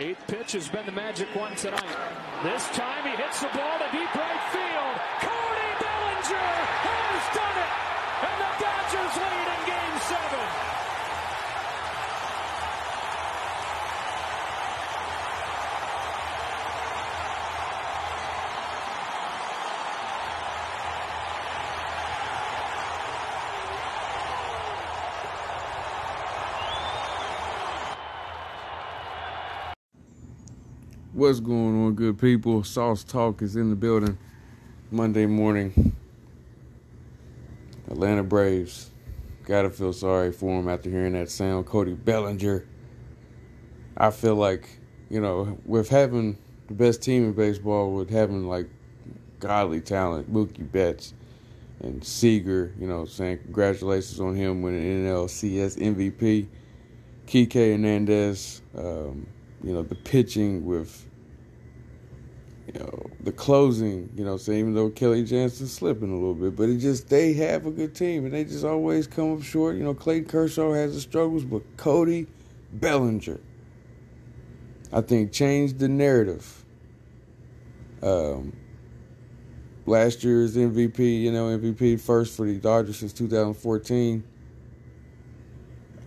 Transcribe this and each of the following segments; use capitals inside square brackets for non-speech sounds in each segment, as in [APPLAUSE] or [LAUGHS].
Eighth pitch has been the magic one tonight. This time he hits the ball to deep right field. Cody Bellinger has done it, and the Dodgers lead in Game Seven. What's going on, good people? Soss Talk is in the building Monday morning. Atlanta Braves. Gotta feel sorry for him after hearing that sound. Cody Bellinger. I feel like, you know, with having the best team in baseball, with having like godly talent, Mookie Betts and Seager, you know, saying congratulations on him winning NLCS MVP. Kike Hernandez, um, you know, the pitching with you know, the closing, you know, so even though Kenley Jansen's slipping a little bit, but it just they have a good team and they just always come up short. You know, Clayton Kershaw has the struggles, but Cody Bellinger, I think, changed the narrative. Um, last year's MVP, you know, MVP first for the Dodgers since 2014.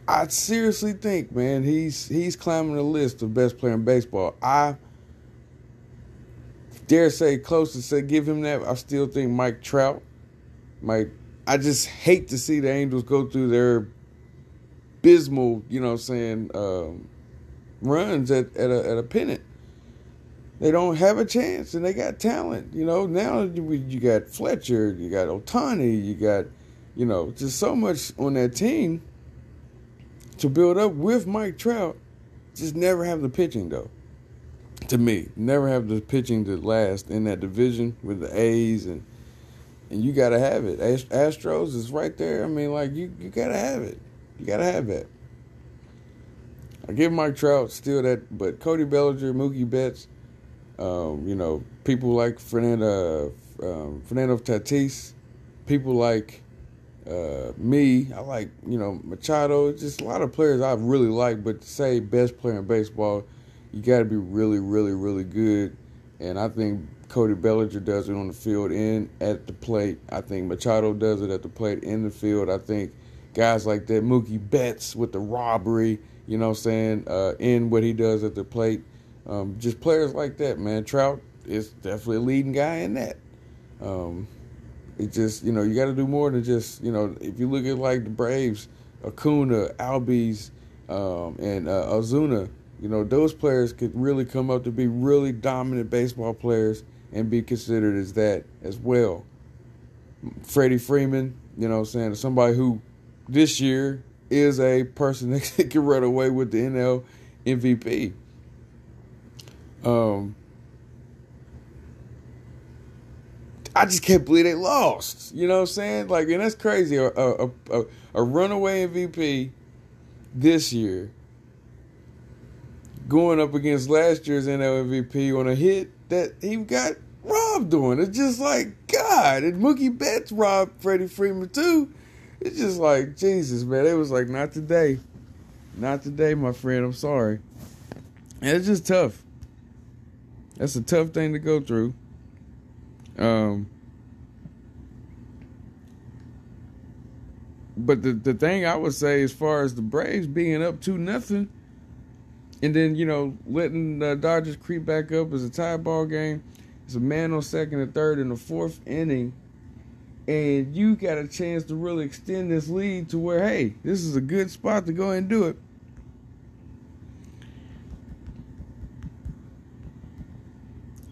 I seriously think, man, he's he's climbing the list of best player in baseball. I dare say close to say give him that. I still think Mike Trout might. I just hate to see the Angels go through their abysmal, you know, what I'm saying um, runs at at a, at a pennant. They don't have a chance, and they got talent. You know, now you got Fletcher, you got Ohtani, you got, you know, just so much on that team to build up with Mike Trout. Just never have the pitching though to me. Never have the pitching to last in that division with the A's and and you gotta have it. Astros is right there. I mean, like you you gotta have it. You gotta have that. I give Mike Trout still that, but Cody Bellinger, Mookie Betts, um, you know, people like Fernando um, Fernando Tatis, people like uh, me. I like you know Machado. Just a lot of players I really like, but to say best player in baseball you got to be really, really, really good. And I think Cody Bellinger does it on the field and at the plate. I think Machado does it at the plate in the field. I think guys like that, Mookie Betts with the robbery, you know what I'm saying, uh, in what he does at the plate. Um, just players like that, man. Trout is definitely a leading guy in that. Um, it just, you know, you got to do more than just, you know, if you look at like the Braves, Acuna, Albies, um, and uh, Ozuna, you know, those players could really come up to be really dominant baseball players and be considered as that as well. Freddie Freeman, you know I'm saying, somebody who this year is a person [LAUGHS] that can run away with the NL MVP. Um, I just can't believe they lost. You know what I'm saying? Like, and that's crazy. A, a, a, a runaway MVP this year going up against last year's NL MVP on a hit that he got robbed on. It's just like God. And Mookie Betts robbed Freddie Freeman too. It's just like Jesus, man. It was like not today, not today, my friend. I'm sorry. And it's just tough. That's a tough thing to go through. Um. But the the thing I would say, as far as the Braves being up to nothing and then, you know, letting the Dodgers creep back up is a tie ball game. It's a man on second and third in the fourth inning. And you got a chance to really extend this lead to where, hey, this is a good spot to go and do it.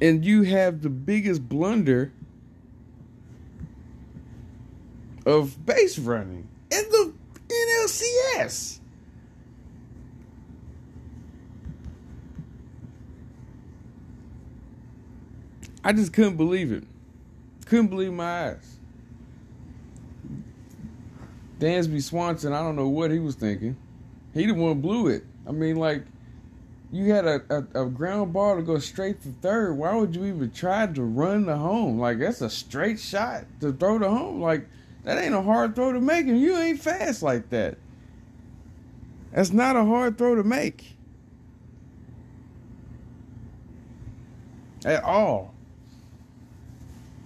And you have the biggest blunder of base running in the NLCS. I just couldn't believe it. Couldn't believe my eyes. Dansby Swanson, I don't know what he was thinking. He the one blew it. I mean, like, you had a, a, a, ground ball to go straight to third. Why would you even try to run the home? Like, that's a straight shot to throw the home. Like, that ain't a hard throw to make, and you ain't fast like that. That's not a hard throw to make. at all.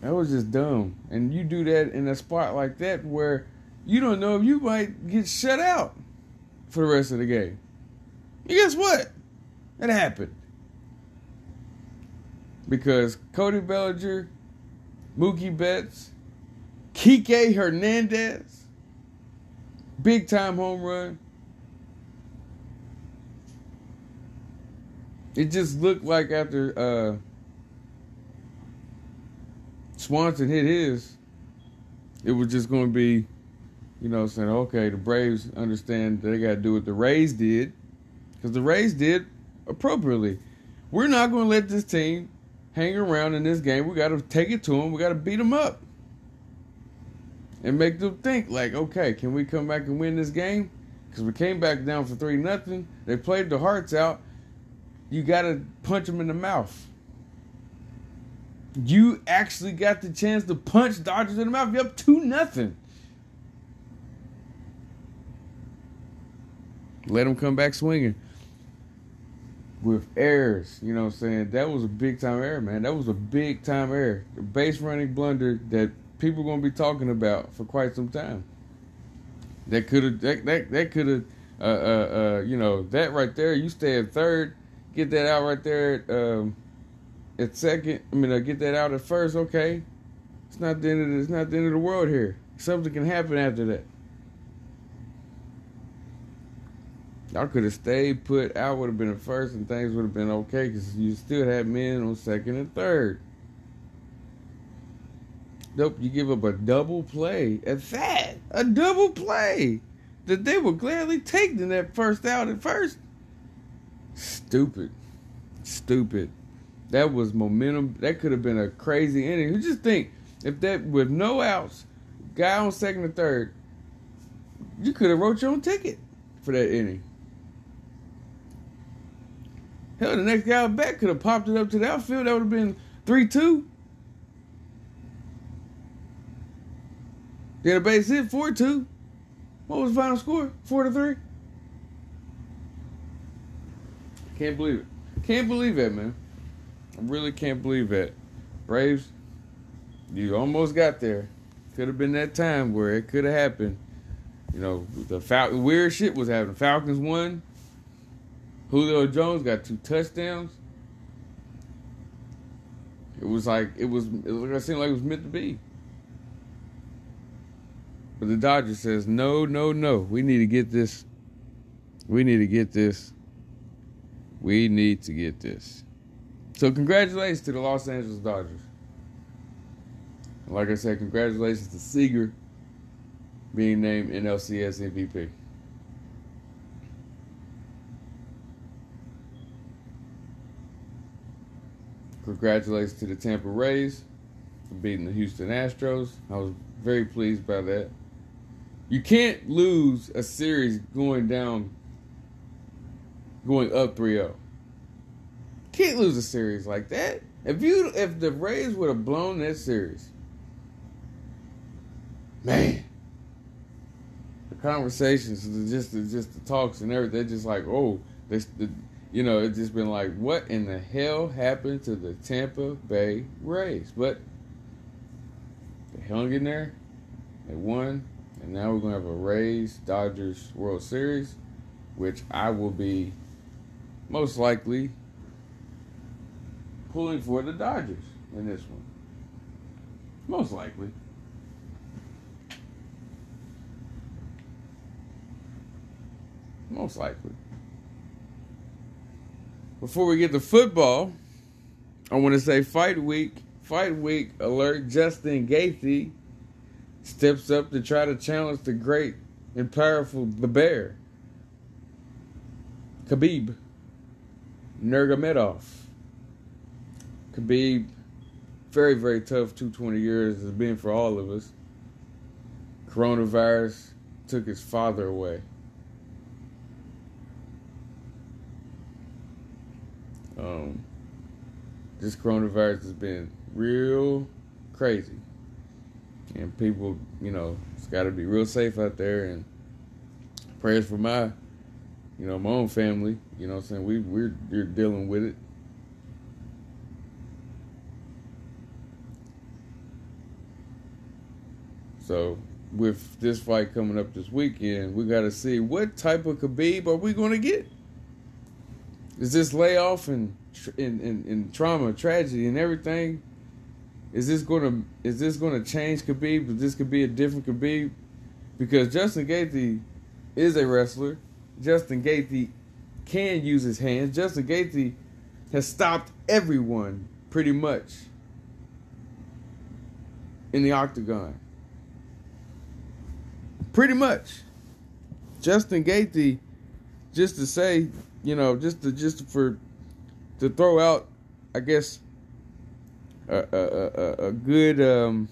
That was just dumb. And you do that in a spot like that where you don't know if you might get shut out for the rest of the game. And guess what? It happened. Because Cody Bellinger, Mookie Betts, Kike Hernandez, big time home run. It just looked like after uh, Swanson hit his, it was just going to be, you know, saying, okay, the Braves understand they got to do what the Rays did, because the Rays did appropriately. We're not going to let this team hang around in this game. We got to take it to them. We got to beat them up and make them think like, okay, can we come back and win this game? Because we came back down for three nothing. They played the hearts out. You got to punch them in the mouth. You actually got the chance to punch Dodgers in the mouth. You're up two nothing. Let them come back swinging with errors. You know what I'm saying? That was a big time error, man. That was a big time error. Base running blunder that people are to be talking about for quite some time. That could have, that, that, that could have, uh, uh, uh, you know, that right there, you stay at third, get that out right there um, at second. I mean, uh, get that out at first. Okay, it's not the end of the, it's not the end of the world here. Something can happen after that. Y'all could have stayed put. Out would have been at first, and things would have been okay because you still had men on second and third. Nope, you give up a double play at that. A double play that they would gladly take in that first out at first. Stupid. Stupid. That was momentum. That could have been a crazy inning. You just think if that with no outs, guy on second and third, you could have wrote your own ticket for that inning. Hell, the next guy back could have popped it up to the outfield. That would have been 3 2. Then the base hit 4 2. What was the final score? 4 to 3? Can't believe it. Can't believe that, man. Really can't believe that. Braves, you almost got there. Could have been that time where it could have happened. You know, the Fal- weird shit was happening. Falcons won. Julio Jones got two touchdowns. It was like it was. It seemed like it was meant to be. But the Dodgers says no, no, no. We need to get this. We need to get this. We need to get this. So congratulations to the Los Angeles Dodgers. Like I said, congratulations to Seager being named NLCS MVP. Congratulations to the Tampa Rays for beating the Houston Astros. I was very pleased by that. You can't lose a series going down, going up 3 0. Can't lose a series like that. If you if the Rays would have blown that series, man, the conversations, just the, just the talks and everything, they're just like, oh, this, the, you know, it's just been like, what in the hell happened to the Tampa Bay Rays? But they hung in there, they won, and now we're gonna have a Rays Dodgers World Series, which I will be most likely pulling for the Dodgers in this one. Most likely. Most likely. Before we get to football, I want to say fight week, fight week alert Justin Gaethje steps up to try to challenge the great and powerful the bear. Khabib Nurmagomedov. Khabib, very, very tough 220 years has been for all of us. Coronavirus took his father away. Um, this coronavirus has been real crazy. And people, you know, it's got to be real safe out there. And prayers for my, you know, my own family. You know I'm saying? We, we're, we're dealing with it. So with this fight coming up this weekend, we got to see what type of Khabib are we going to get. Is this layoff and in, in, in trauma, tragedy, and everything? Is this going to is this going to change Khabib? Is this could be a different Khabib? Because Justin Gaethje is a wrestler. Justin Gaethje can use his hands. Justin Gaethje has stopped everyone pretty much in the octagon. Pretty much. Justin Gaethje, just to say, you know, just to just for to throw out, I guess, a a, a, a good um,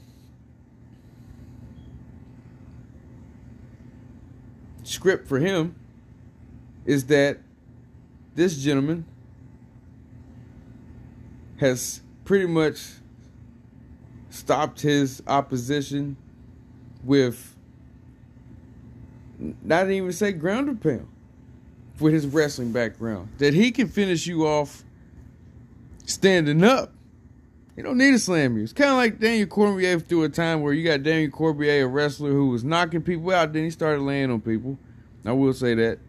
script for him is that this gentleman has pretty much stopped his opposition with not even say ground and pound with his wrestling background. That he can finish you off standing up. You don't need to slam you. It's kind of like Daniel Cormier through a time where you got Daniel Cormier, a wrestler who was knocking people out, then he started laying on people. I will say that.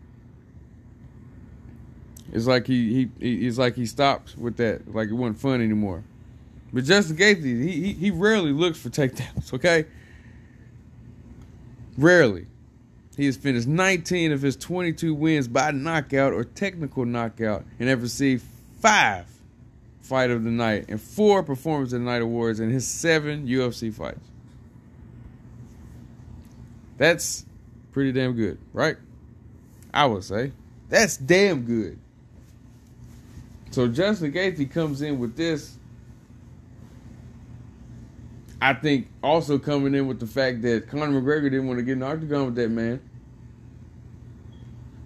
It's like he he it's like he stopped with that. Like it wasn't fun anymore. But Justin Gaethje, he, he he rarely looks for takedowns. [LAUGHS] Okay, rarely. He has finished 19 of his 22 wins by knockout or technical knockout and have received five fight of the night and four performance of the night awards in his seven UFC fights. That's pretty damn good, right? I would say. That's damn good. So Justin Gaethje comes in with this I think also coming in with the fact that Conor McGregor didn't want to get in the octagon with that man.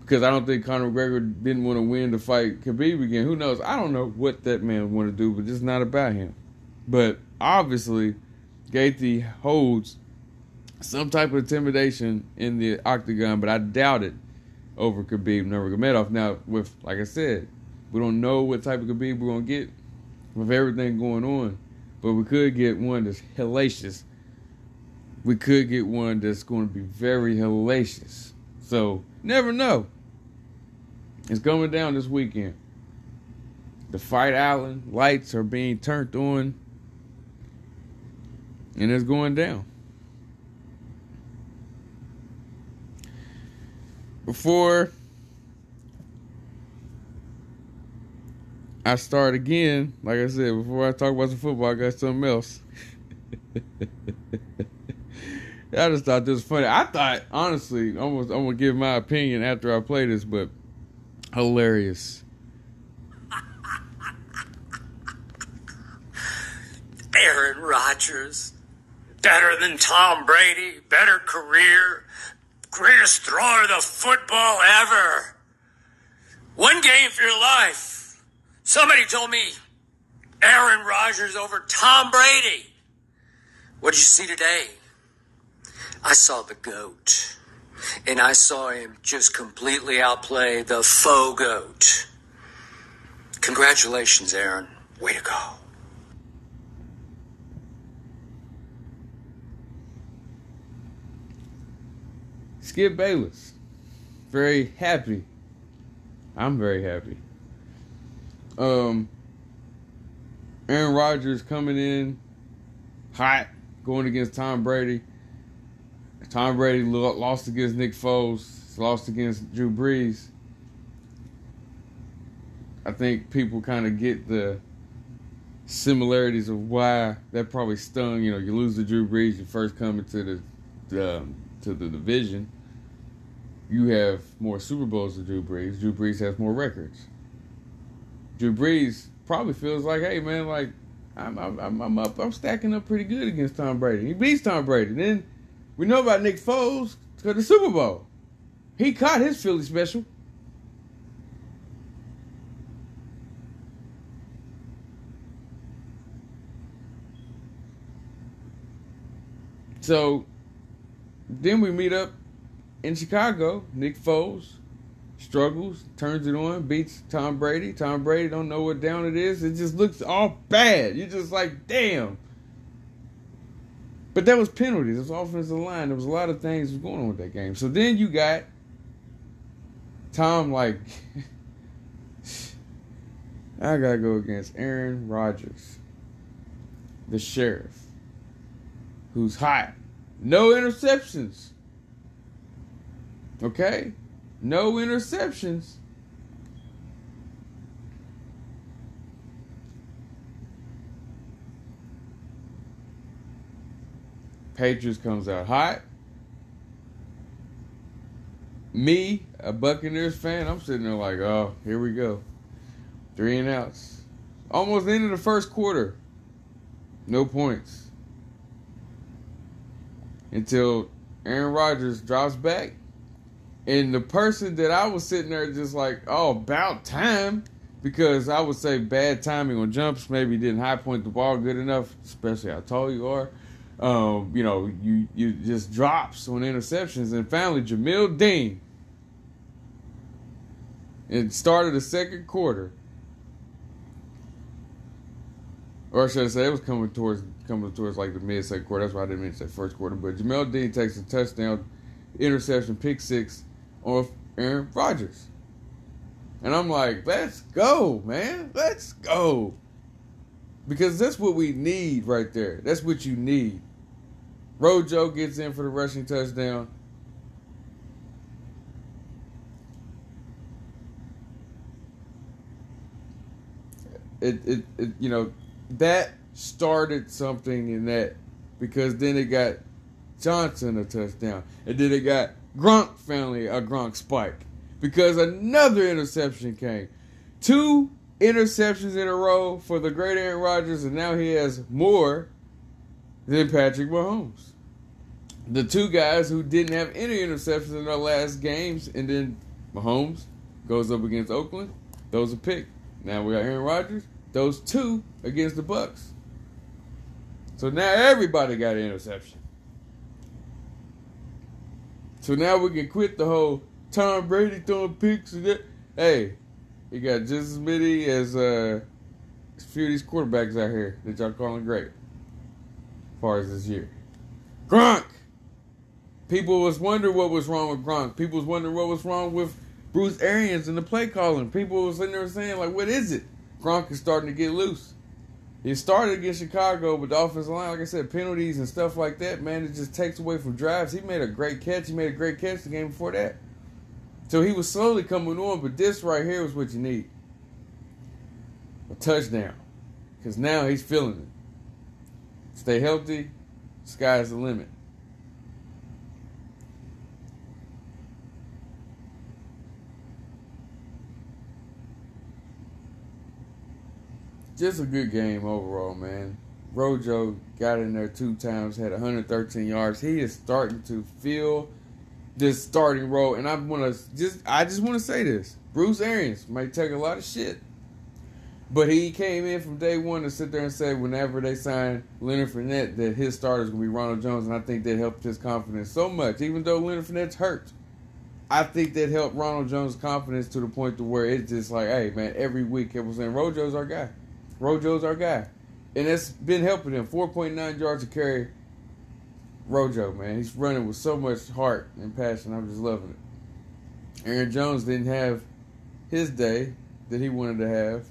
Because I don't think Conor McGregor didn't want to win the fight Khabib again. Who knows? I don't know what that man want to do, but it's not about him. But obviously, Gaethje holds some type of intimidation in the octagon, but I doubt it over Khabib Nurmagomedov. Now, with like I said, we don't know what type of Khabib we're gonna get with everything going on. But we could get one that's hellacious. We could get one that's going to be very hellacious. So, never know. It's coming down this weekend. The Fight Island lights are being turned on. And it's going down. Before I start again, like I said, before I talk about the football, I got something else. [LAUGHS] I just thought this was funny. I thought, honestly, gonna, I'm gonna give my opinion after I play this, but hilarious. [LAUGHS] Aaron Rodgers, better than Tom Brady, better career, greatest thrower of the football ever. One game for your life. Somebody told me Aaron Rodgers over Tom Brady. What did you see today? I saw the GOAT. And I saw him just completely outplay the faux GOAT. Congratulations, Aaron. Way to go. Skip Bayless. Very happy. I'm very happy. Um, Aaron Rodgers coming in hot, going against Tom Brady. Tom Brady lost against Nick Foles, lost against Drew Brees. I think people kind of get the similarities of why that probably stung. You know, you lose to Drew Brees, you first coming to the, the um, to the division. You have more Super Bowls than Drew Brees. Drew Brees has more records. Drew Brees probably feels like, hey man, like I'm I'm I'm up, I'm stacking up pretty good against Tom Brady. He beats Tom Brady. Then we know about Nick Foles to the Super Bowl. He caught his Philly special. So then we meet up in Chicago. Nick Foles struggles, turns it on, beats Tom Brady. Tom Brady don't know what down it is. It just looks all bad. You're just like, damn. But that was penalties. It was offensive line. There was a lot of things going on with that game. So then you got Tom like [LAUGHS] I gotta go against Aaron Rodgers, the sheriff, who's hot. No interceptions. Okay? No interceptions. Patriots comes out hot. Me, a Buccaneers fan, I'm sitting there like, oh, here we go. Three and outs. Almost into the first quarter. No points. Until Aaron Rodgers drops back. And the person that I was sitting there just like, oh, about time. Because I would say bad timing on jumps, maybe didn't high point the ball good enough, especially how tall you are. Um, you know, you you just drops on interceptions. And finally, Jamel Dean. It started the second quarter. Or should I say it was coming towards coming towards like the mid second quarter. That's why I didn't mean to say first quarter. But Jamel Dean takes a touchdown, interception, pick six off Aaron Rodgers. And I'm like, let's go, man. Let's go. Because that's what we need right there. That's what you need. Rojo gets in for the rushing touchdown. It, it, it, you know, that started something in that because then it got Johnson a touchdown. And then it got Gronk family a Gronk spike because another interception came. Two interceptions in a row for the great Aaron Rodgers, and now he has more than Patrick Mahomes. The two guys who didn't have any interceptions in their last games, and then Mahomes goes up against Oakland. Those are picked. Now we got Aaron Rodgers. Those two against the Bucs. So now everybody got an interception. So now we can quit the whole Tom Brady throwing picks. And that. Hey, he got just as many as uh, a few of these quarterbacks out here that y'all calling great. As far as this year, Gronk. People was wondering what was wrong with Gronk. People was wondering what was wrong with Bruce Arians and the play calling. People was sitting there saying like, "What is it?" Gronk is starting to get loose. He started against Chicago, but the offensive line, like I said, penalties and stuff like that, man, it just takes away from drives. He made a great catch. He made a great catch the game before that. So he was slowly coming on, but this right here is what you need. A touchdown. Because now he's feeling it. Stay healthy, sky's the limit. Just a good game overall, man. Rojo got in there two times, had 113 yards. He is starting to feel this starting role, and I want to just I just want to say this: Bruce Arians might take a lot of shit, but he came in from day one to sit there and say whenever they sign Leonard Fournette that his starter is going to be Ronald Jones, and I think that helped his confidence so much. Even though Leonard Fournette's hurt, I think that helped Ronald Jones' confidence to the point to where it's just like, hey man, every week it was saying Rojo's our guy, Rojo's our guy, and it's been helping him. 4.9 yards to carry Rojo, man. He's running with so much heart and passion. I'm just loving it. Aaron Jones didn't have his day that he wanted to have.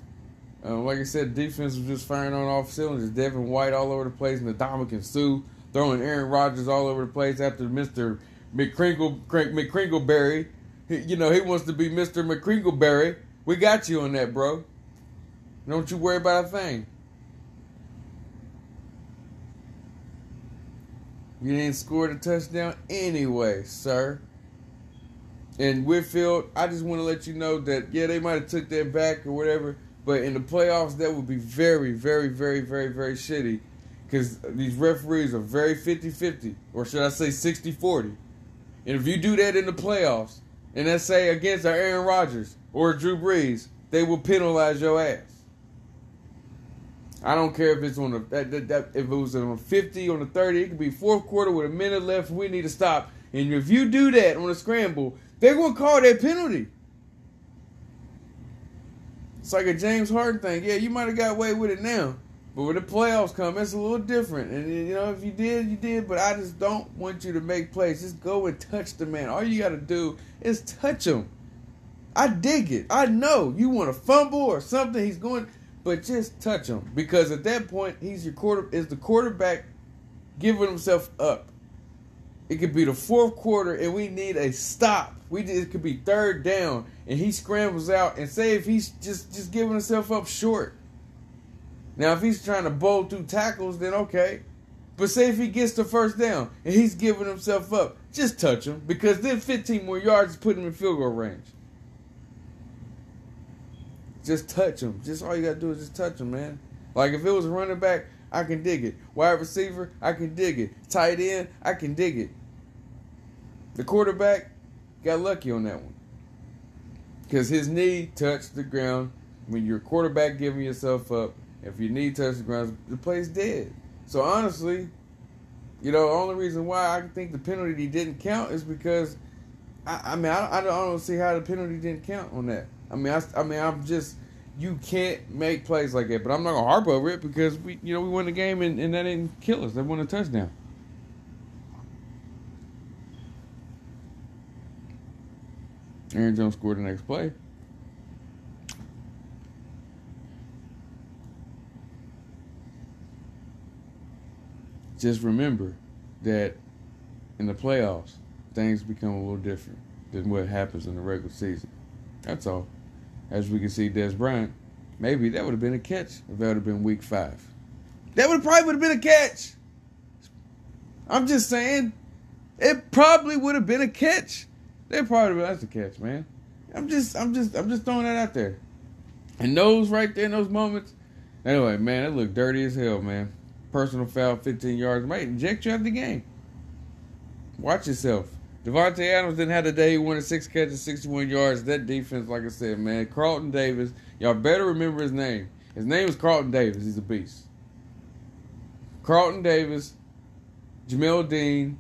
Um, like I said, defense was just firing on off cylinders. Devin White all over the place, and the Ndamukong Suh throwing Aaron Rodgers all over the place after Mr. McCrinkle, McCrinkleberry. You know, he wants to be Mr. McCrinkleberry. We got you on that, bro. Don't you worry about a thing. You didn't score the touchdown anyway, sir. And Winfield, I just want to let you know that yeah, they might have took that back or whatever, but in the playoffs that would be very, very, very, very, very shitty because these referees are very 50-50, or should I say 60-40. And if you do that in the playoffs, and let's say against Aaron Rodgers or Drew Brees, they will penalize your ass. I don't care if it's on the that, that, that, if it was on a 50 on a 30, it could be fourth quarter with a minute left. We need to stop. And if you do that on a scramble, they're gonna call that penalty. It's like a James Harden thing. Yeah, you might have got away with it now, But when the playoffs come, it's a little different. And you know, if you did, you did. But I just don't want you to make plays. Just go and touch the man. All you got to do is touch him. I dig it. I know you want to fumble or something. He's going, but just touch him because at that point he's your quarter. Is the quarterback giving himself up? It could be the fourth quarter, and we need a stop. We it could be third down, and he scrambles out. And say if he's just just giving himself up short now, if he's trying to bowl through tackles, then okay. But say if he gets the first down and he's giving himself up, just touch him because then 15 more yards putting him in field goal range. Just touch him. Just all you gotta do is just touch him, man. Like if it was a running back, I can dig it. Wide receiver, I can dig it. Tight end, I can dig it. The quarterback got lucky on that one because his knee touched the ground. When your quarterback giving yourself up, if your knee touches the ground, the play's dead. So honestly, you know, the only reason why I think the penalty didn't count is because, I, I mean, I, I, don't see how the penalty didn't count on that. I mean, I, I mean, I'm just, you can't make plays like that. But I'm not gonna harp over it because we, you know, we won the game and, and that didn't kill us. They won a touchdown. Aaron Jones scored the next play. just remember that in the playoffs, things become a little different than what happens in the regular season. That's all. As we can see, Dez Bryant, maybe that would have been a catch if that would have been week five. That would probably would have been a catch. I'm just saying, it probably would have been a catch. They probably that's a catch, man. I'm just, I'm just, I'm just throwing that out there. And those right there in those moments. Anyway, man, it looked dirty as hell, man personal foul, 15 yards, might inject you out of the game. Watch yourself. Davante Adams didn't have the day he wanted six catches, 61 yards. That defense, like I said, man, Carlton Davis, y'all better remember his name. His name is Carlton Davis. He's a beast. Carlton Davis, Jamel Dean,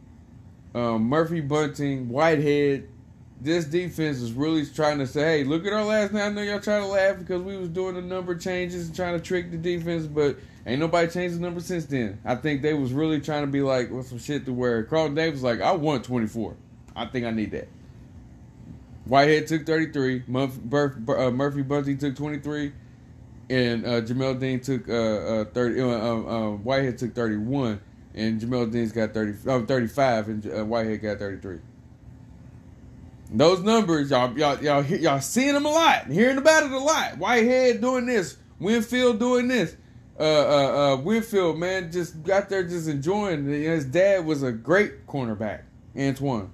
um, Murphy Bunting, Whitehead. This defense is really trying to say, hey, look at our last night. I know y'all trying to laugh because we was doing a number changes and trying to trick the defense, but – Ain't nobody changed the number since then. I think they was really trying to be like with some shit to where Carlton Davis like, I want 24. I think I need that. Whitehead took 33. uh, Murphy Bunting took 23. And uh, Jamel Dean took uh, uh 30. Uh, um, um, Whitehead took 31. And Jamel Dean's got 30, 35. And uh, Whitehead got 33. Those numbers, y'all, y'all, y'all, y'all seeing them a lot, hearing about it a lot. Whitehead doing this, Winfield doing this uh, uh, uh, Winfield, man, just got there just enjoying. His dad was a great cornerback, Antoine.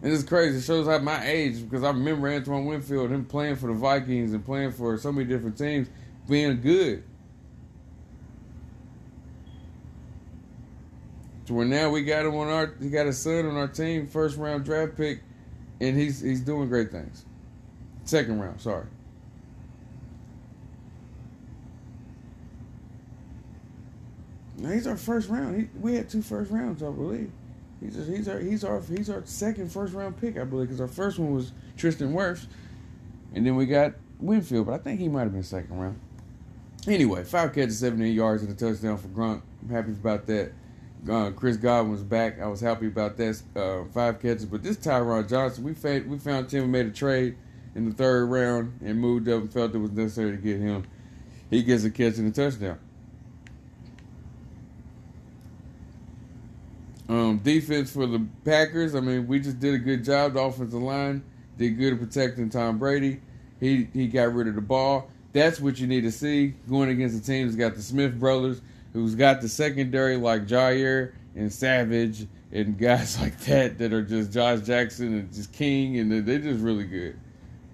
And it's crazy. It shows how my age because I remember Antoine Winfield, him playing for the Vikings and playing for so many different teams, being good. So where now we got him on our, he got a son on our team, first round draft pick, and he's he's doing great things. Second round, sorry. Now he's our first round. He, we had two first rounds, I believe. He's he's our he's our he's our second first round pick, I believe, because our first one was Tristan Wirfs, and then we got Winfield, but I think he might have been second round. Anyway, five catches, 78 yards, and a touchdown for Gronk. I'm happy about that. Uh, Chris Godwin was back. I was happy about that. Uh, five catches, but this Tyron Johnson, we found, we found Tim made a trade in the third round and moved up and felt it was necessary to get him. He gets a catch and a touchdown. Um, defense for the Packers. I mean, we just did a good job. The offensive line did good at protecting Tom Brady. He he got rid of the ball. That's what you need to see going against a team that's got the Smith brothers, who's got the secondary like Jaire and Savage and guys [LAUGHS] like that that are just Josh Jackson and just King, and they're just really good.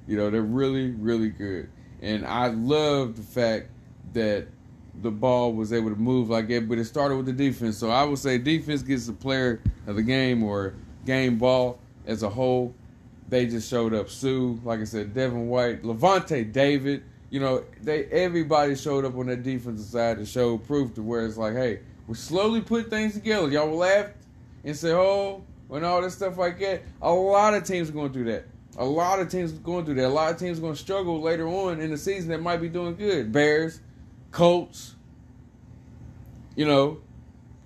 You know, they're really really good. And I love the fact that the ball was able to move like it, but it started with the defense. So I would say defense gets the player of the game or game ball as a whole. They just showed up. Suh, like I said, Devin White, Lavonte David. You know, they everybody showed up on that defensive side to show proof to where it's like, hey, we slowly put things together. Y'all laughed and say, oh, and all this stuff like that. A lot of teams are going through that. A lot of teams are going through that. A lot of teams are going to struggle later on in the season that might be doing good. Bears, Colts, you know,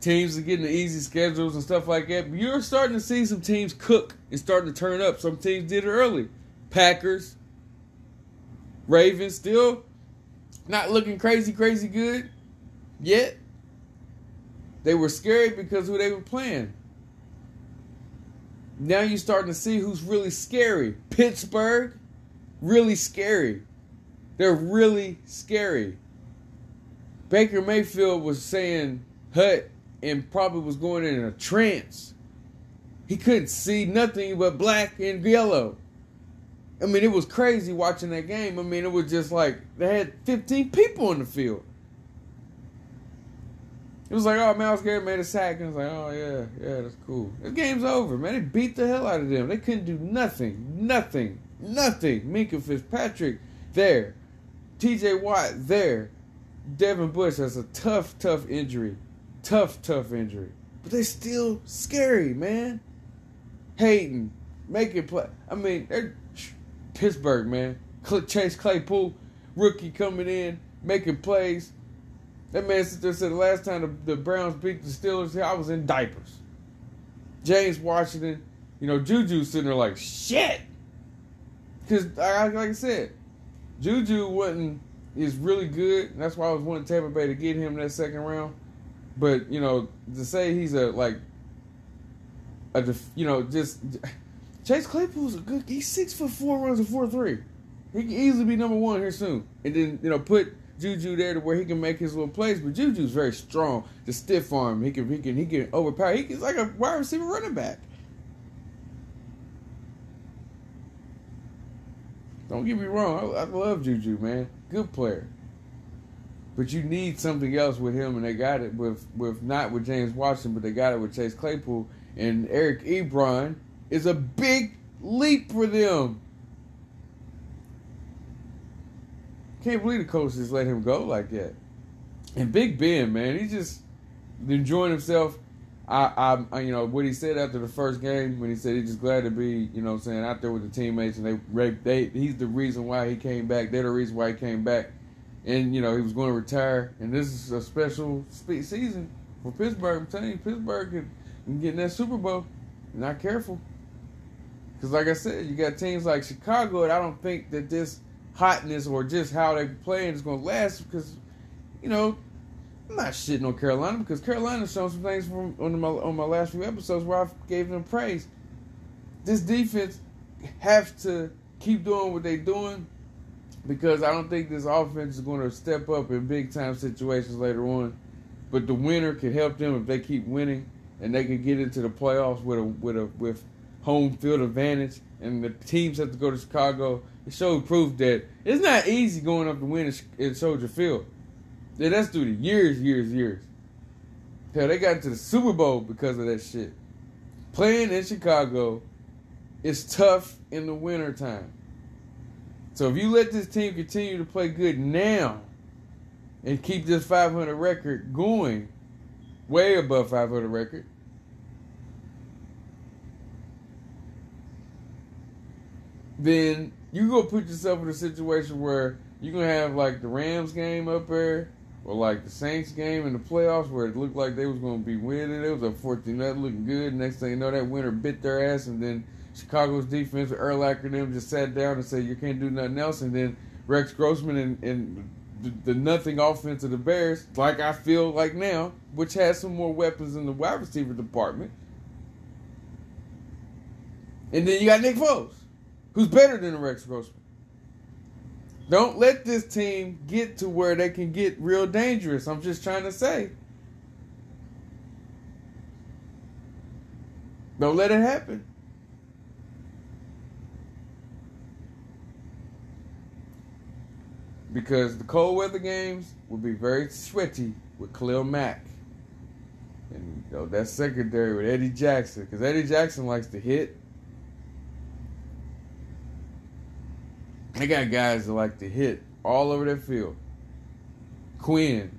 teams are getting the easy schedules and stuff like that. But you're starting to see some teams cook and starting to turn up. Some teams did it early. Packers, Ravens, still not looking crazy, crazy good yet. They were scary because who they were playing. Now you're starting to see who's really scary. Pittsburgh, really scary. They're really scary. Baker Mayfield was saying hut and probably was going in a trance. He couldn't see nothing but black and yellow. I mean, it was crazy watching that game. I mean, it was just like they had 15 people in the field. It was like, oh, Myles Garrett made a sack. And I was like, oh, yeah, yeah, that's cool. The game's over, man. They beat the hell out of them. They couldn't do nothing. Nothing. Nothing. Minkah Fitzpatrick there. TJ Watt there. Devin Bush has a tough, tough injury. Tough, tough injury. But they're still scary, man. Hayden, making play. I mean, they're Pittsburgh, man. Chase Claypool, rookie coming in, making plays. That man said the last time the, the Browns beat the Steelers, I was in diapers. James Washington, you know, Juju sitting there like, shit. Because, like I said, Juju wasn't is really good. That's why I was wanting Tampa Bay to get him in that second round. But you know, to say he's a like a def, you know just Chase Claypool's a good. He's six foot four, runs a four three. He can easily be number one here soon. And then you know put Juju there to where he can make his little plays. But Juju's very strong. The stiff arm, he can he can he can overpower. He's like a wide receiver running back. Don't get me wrong. I, I love Juju, man. Good player. But you need something else with him, and they got it with with not with James Washington, but they got it with Chase Claypool and Eric Ebron is a big leap for them. Can't believe the coach just let him go like that. And Big Ben, man, he just enjoying himself. I, I, you know, what he said after the first game when he said he's just glad to be, you know, I'm saying out there with the teammates and they, they, he's the reason why he came back. They're the reason why he came back, and you know he was going to retire. And this is a special season for Pittsburgh. I'm telling you, Pittsburgh can, can get in that Super Bowl. Not careful. Because, like I said, you got teams like Chicago, and I don't think that this hotness or just how they're playing is going to last. Because, you know, I'm not shitting on Carolina because Carolina's shown some things from on my on my last few episodes where I gave them praise. This defense have to keep doing what they're doing because I don't think this offense is going to step up in big time situations later on. But the winner can help them if they keep winning and they can get into the playoffs with a with a with home field advantage, and the teams have to go to Chicago. It showed proof that it's not easy going up to win in Soldier Field. Yeah, that's through the years, years, years. Hell, they got into the Super Bowl because of that shit. Playing in Chicago is tough in the wintertime. So if you let this team continue to play good now and keep this 500 record going, way above 500 record, then you go put yourself in a situation where you're gonna have like the Rams game up there, or like the Saints game in the playoffs where it looked like they was gonna be winning. It was a 14 nothing looking good. Next thing you know, that winner bit their ass, and then Chicago's defense with and them just sat down and said you can't do nothing else, and then Rex Grossman and, and the, the, nothing offense of the Bears, like I feel like now, which has some more weapons in the wide receiver department. And then you got Nick Foles who's better than Rex Grossman. Don't let this team get to where they can get real dangerous. I'm just trying to say. Don't let it happen. Because the cold weather games will be very sweaty with Khalil Mack. And you know, that's secondary with Eddie Jackson. Because Eddie Jackson likes to hit They got guys that like to hit all over their field. Quinn.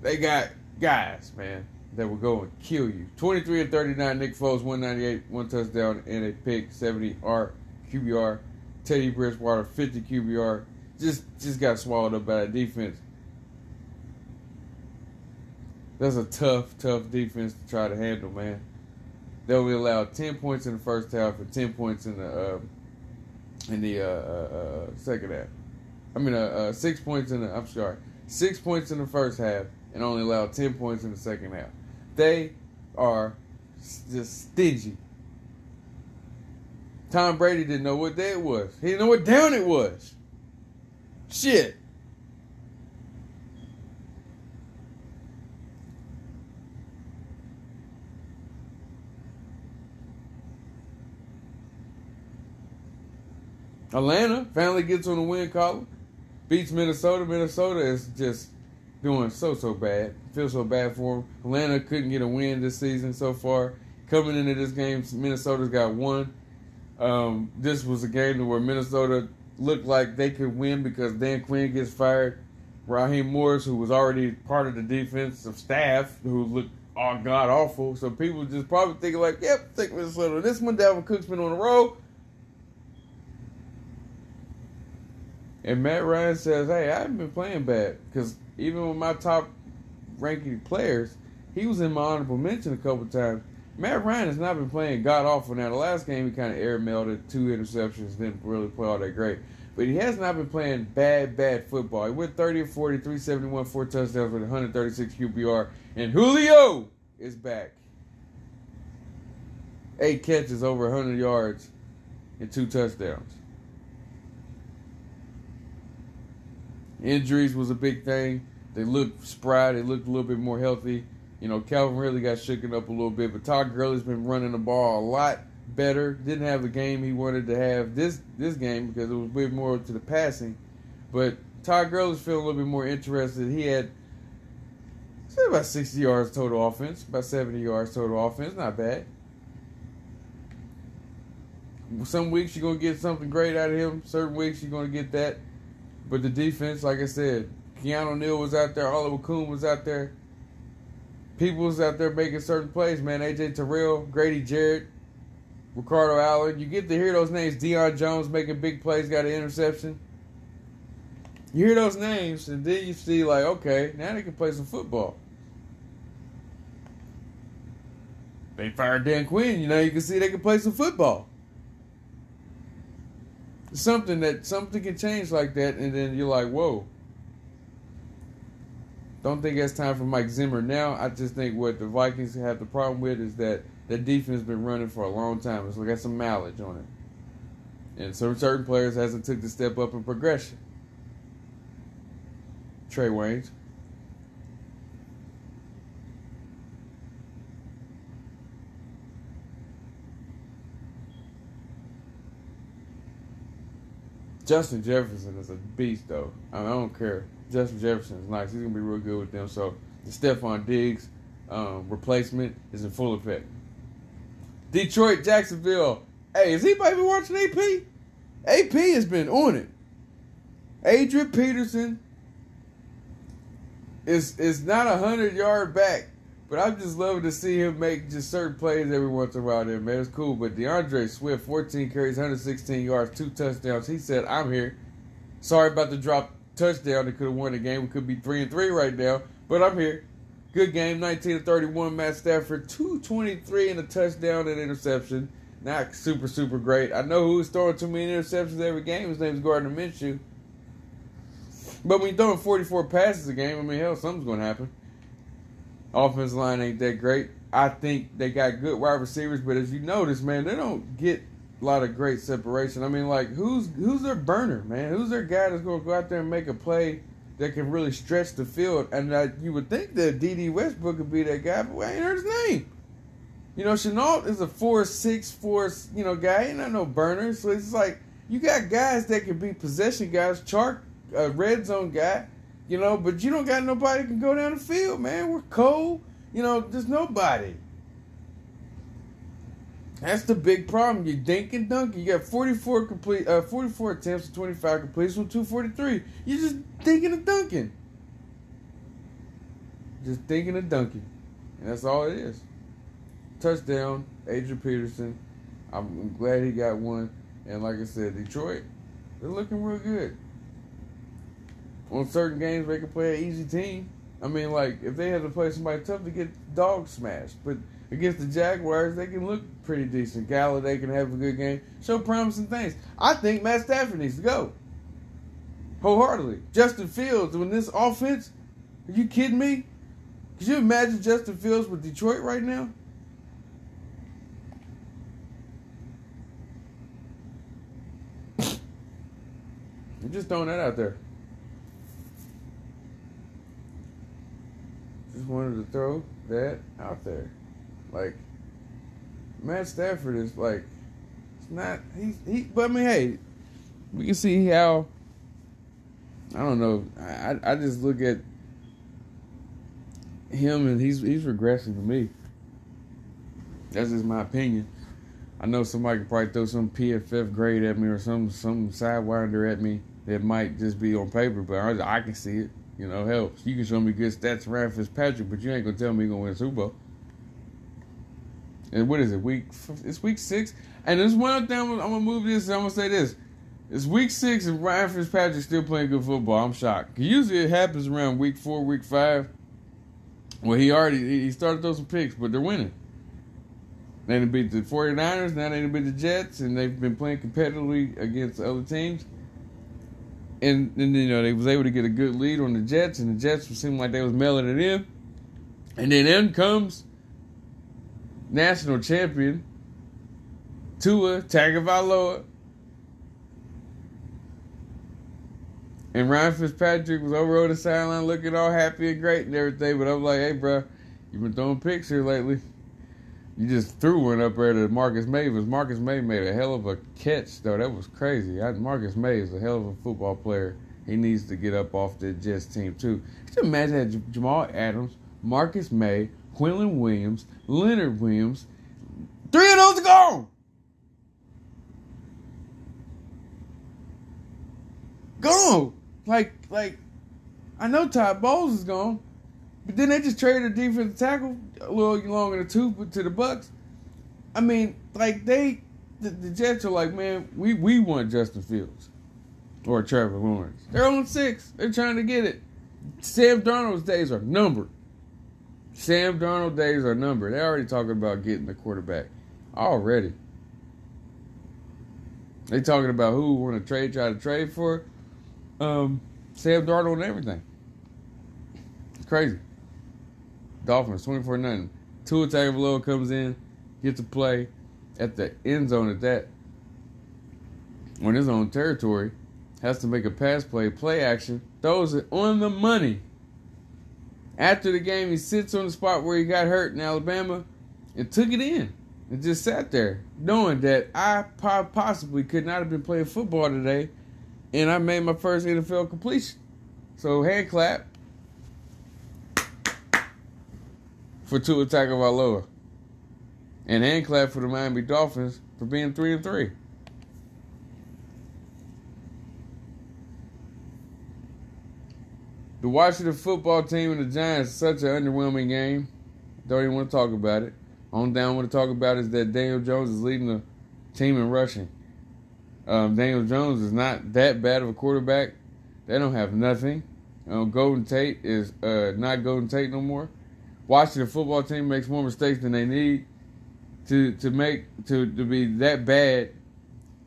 They got guys, man. that will go and kill you. 23 and 39, Nick Foles, 198, one touchdown and a pick, 70 R QBR. Teddy Bridgewater, 50 QBR. Just just got swallowed up by that defense. That's a tough, tough defense to try to handle, man. They only allowed 10 points in the first half and 10 points in the uh, in the uh, uh, uh second half. I mean, uh, uh, six points in the. I'm sorry, six points in the first half and only allowed 10 points in the second half. They are just stingy. Tom Brady didn't know what day it was. He didn't know what down it was. Shit. Atlanta finally gets on the win column, beats Minnesota. Minnesota is just doing so so bad. Feel so bad for them. Atlanta couldn't get a win this season so far. Coming into this game, Minnesota's got one. Um, this was a game where Minnesota looked like they could win because Dan Quinn gets fired. Raheem Morris, who was already part of the defensive staff, who looked all god awful. So people just probably thinking like, yep, take Minnesota. This one, Dalvin Cook's been on the road. And Matt Ryan says, hey, I haven't been playing bad because even with my top ranking players, he was in my honorable mention a couple times. Matt Ryan has not been playing god awful. Now, the last game he kind of air melted, two interceptions, didn't really play all that great. But he has not been playing bad, bad football. He went 30 or 40, 371, four touchdowns with 136 QBR. And Julio is back. Eight catches, over 100 yards, and two touchdowns. Injuries was a big thing. They looked spry. They looked a little bit more healthy. You know, Calvin really got shaken up a little bit, but Todd Gurley's been running the ball a lot better. Didn't have the game he wanted to have this this game because it was a bit more to the passing. But Todd Gurley's feeling a little bit more interested. He had about 60 yards total offense, about 70 yards total offense. Not bad. Some weeks you're gonna get something great out of him. Certain weeks you're gonna get that. But the defense, like I said, Keanu Neal was out there, Oluokun was out there. People was out there making certain plays, man. AJ Terrell, Grady Jarrett, Ricardo Allen. You get to hear those names. Deion Jones making big plays, got an interception. You hear those names, and then you see, like, okay, now they can play some football. They fired Dan Quinn, you know, you can see they can play some football something that something can change like that, and then you're like, whoa. Don't think it's time for Mike Zimmer now. I just think what the Vikings have the problem with is that the defense has been running for a long time. It's got some mileage on it, and so certain players hasn't took the step up in progression. Trae Waynes. Justin Jefferson is a beast, though. I, mean, I don't care. Justin Jefferson is nice. He's gonna be real good with them. So the Stefon Diggs um, replacement is in full effect. Detroit, Jacksonville. Hey, is anybody been watching AP? AP has been on it. Adrian Peterson is is not a hundred yard back but I'm just loving to see him make just certain plays every once in a while there, man. It's cool. But D'Andre Swift, 14 carries, 116 yards, two touchdowns. He said, I'm here. Sorry about the drop touchdown. They could have won the game. We could be 3 and 3 right now. But I'm here. Good game, 19 to 31. Matt Stafford, 223 and a touchdown and interception. Not super, super great. I know who's throwing too many interceptions every game. His name is Gardner Minshew. But when you're throwing 44 passes a game, I mean, hell, something's going to happen. Offense line ain't that great. I think they got good wide receivers, but as you notice, man, they don't get a lot of great separation. I mean, like who's who's their burner, man? Who's their guy that's going to go out there and make a play that can really stretch the field? And you would think that Dede Westbrook could be that guy, but I ain't heard his name. You know, Shenault is a four six four, you know, guy. Ain't not no burner. So it's like you got guys that can be possession guys. Chark, a red zone guy. You know, but you don't got nobody can go down the field, man. We're cold. You know, there's nobody. That's the big problem. You dink and dunk. You got 44 complete, uh, 44 attempts, 25 completions with 243. You're just thinking of dunking. Just thinking of dunking. And that's all it is. Touchdown, Adrian Peterson. I'm glad he got one. And like I said, Detroit, they're looking real good. On certain games, they can play an easy team. I mean, like, if they had to play somebody tough to get dog smashed. But against the Jaguars, they can look pretty decent. Golladay can have a good game, show promising things. I think Matt Stafford needs to go. Wholeheartedly. Justin Fields, when this offense, are you kidding me? Could you imagine Justin Fields with Detroit right now? [LAUGHS] I'm just throwing that out there. Just wanted to throw that out there. Like Matt Stafford is like it's not he's he but I mean hey, we can see how I don't know. I I just look at him and he's he's regressing to me. That's just my opinion. I know somebody could probably throw some PFF grade at me or some some sidewinder at me that might just be on paper, but I, I can see it. You know, hell, you can show me good stats around Fitzpatrick, but you ain't gonna tell me he's gonna win Super Bowl. And what is it? Week it's week six. And there's one thing I'm, gonna move this. I'm gonna say this. It's week six and Ryan Fitzpatrick still playing good football. I'm shocked. Usually it happens around week four, week five. Well, he already he started those picks, but they're winning. They beat the 49ers, now they beat the Jets, and they've been playing competitively against other teams and then you know they was able to get a good lead on the Jets, and the Jets seemed like they was mailing it in. And then in comes national champion Tua Tagovailoa, and Ryan Fitzpatrick was over on the sideline looking all happy and great and everything. But I'm like, hey, bro, you've been throwing picks here lately. You just threw one up there to Marcus Mavis. Marcus Maye made a hell of a catch, though. That was crazy. I, Marcus Maye is a hell of a football player. He needs to get up off the Jets team, too. Just imagine that Jamal Adams, Marcus Maye, Quinnen Williams, Leonard Williams, three of those are gone. Gone. Like, like, I know Todd Bowles is gone, but then they just traded a defensive tackle a little longer two to the Bucs. I mean, like they, the, the, Jets are like, man, we we want Justin Fields or Trevor Lawrence. They're on six. They're trying to get it. Sam Darnold's days are numbered. Sam Darnold days are numbered. They're already talking about getting the quarterback already. They talking about who want to trade, try to trade for um, Sam Darnold and everything. It's crazy. Dolphins, 24 nothing. Tua Tagovailoa comes in, gets a play at the end zone at that. On his own territory, has to make a pass play, play action, throws it on the money. After the game, he sits on the spot where he got hurt in Alabama and took it in and just sat there, knowing that I possibly could not have been playing football today, and I made my first NFL completion. So hand clap for Tua Tagovailoa. And hand clap for the Miami Dolphins for being 3 and 3. The Washington football team and the Giants such an underwhelming game. Don't even want to talk about it. Only down, want to talk about is that Daniel Jones is leading the team in rushing. Um, Daniel Jones is not that bad of a quarterback. They don't have nothing. Um, Golden Tate is uh, not Golden Tate no more. Washington football team makes more mistakes than they need to to make to to be that bad.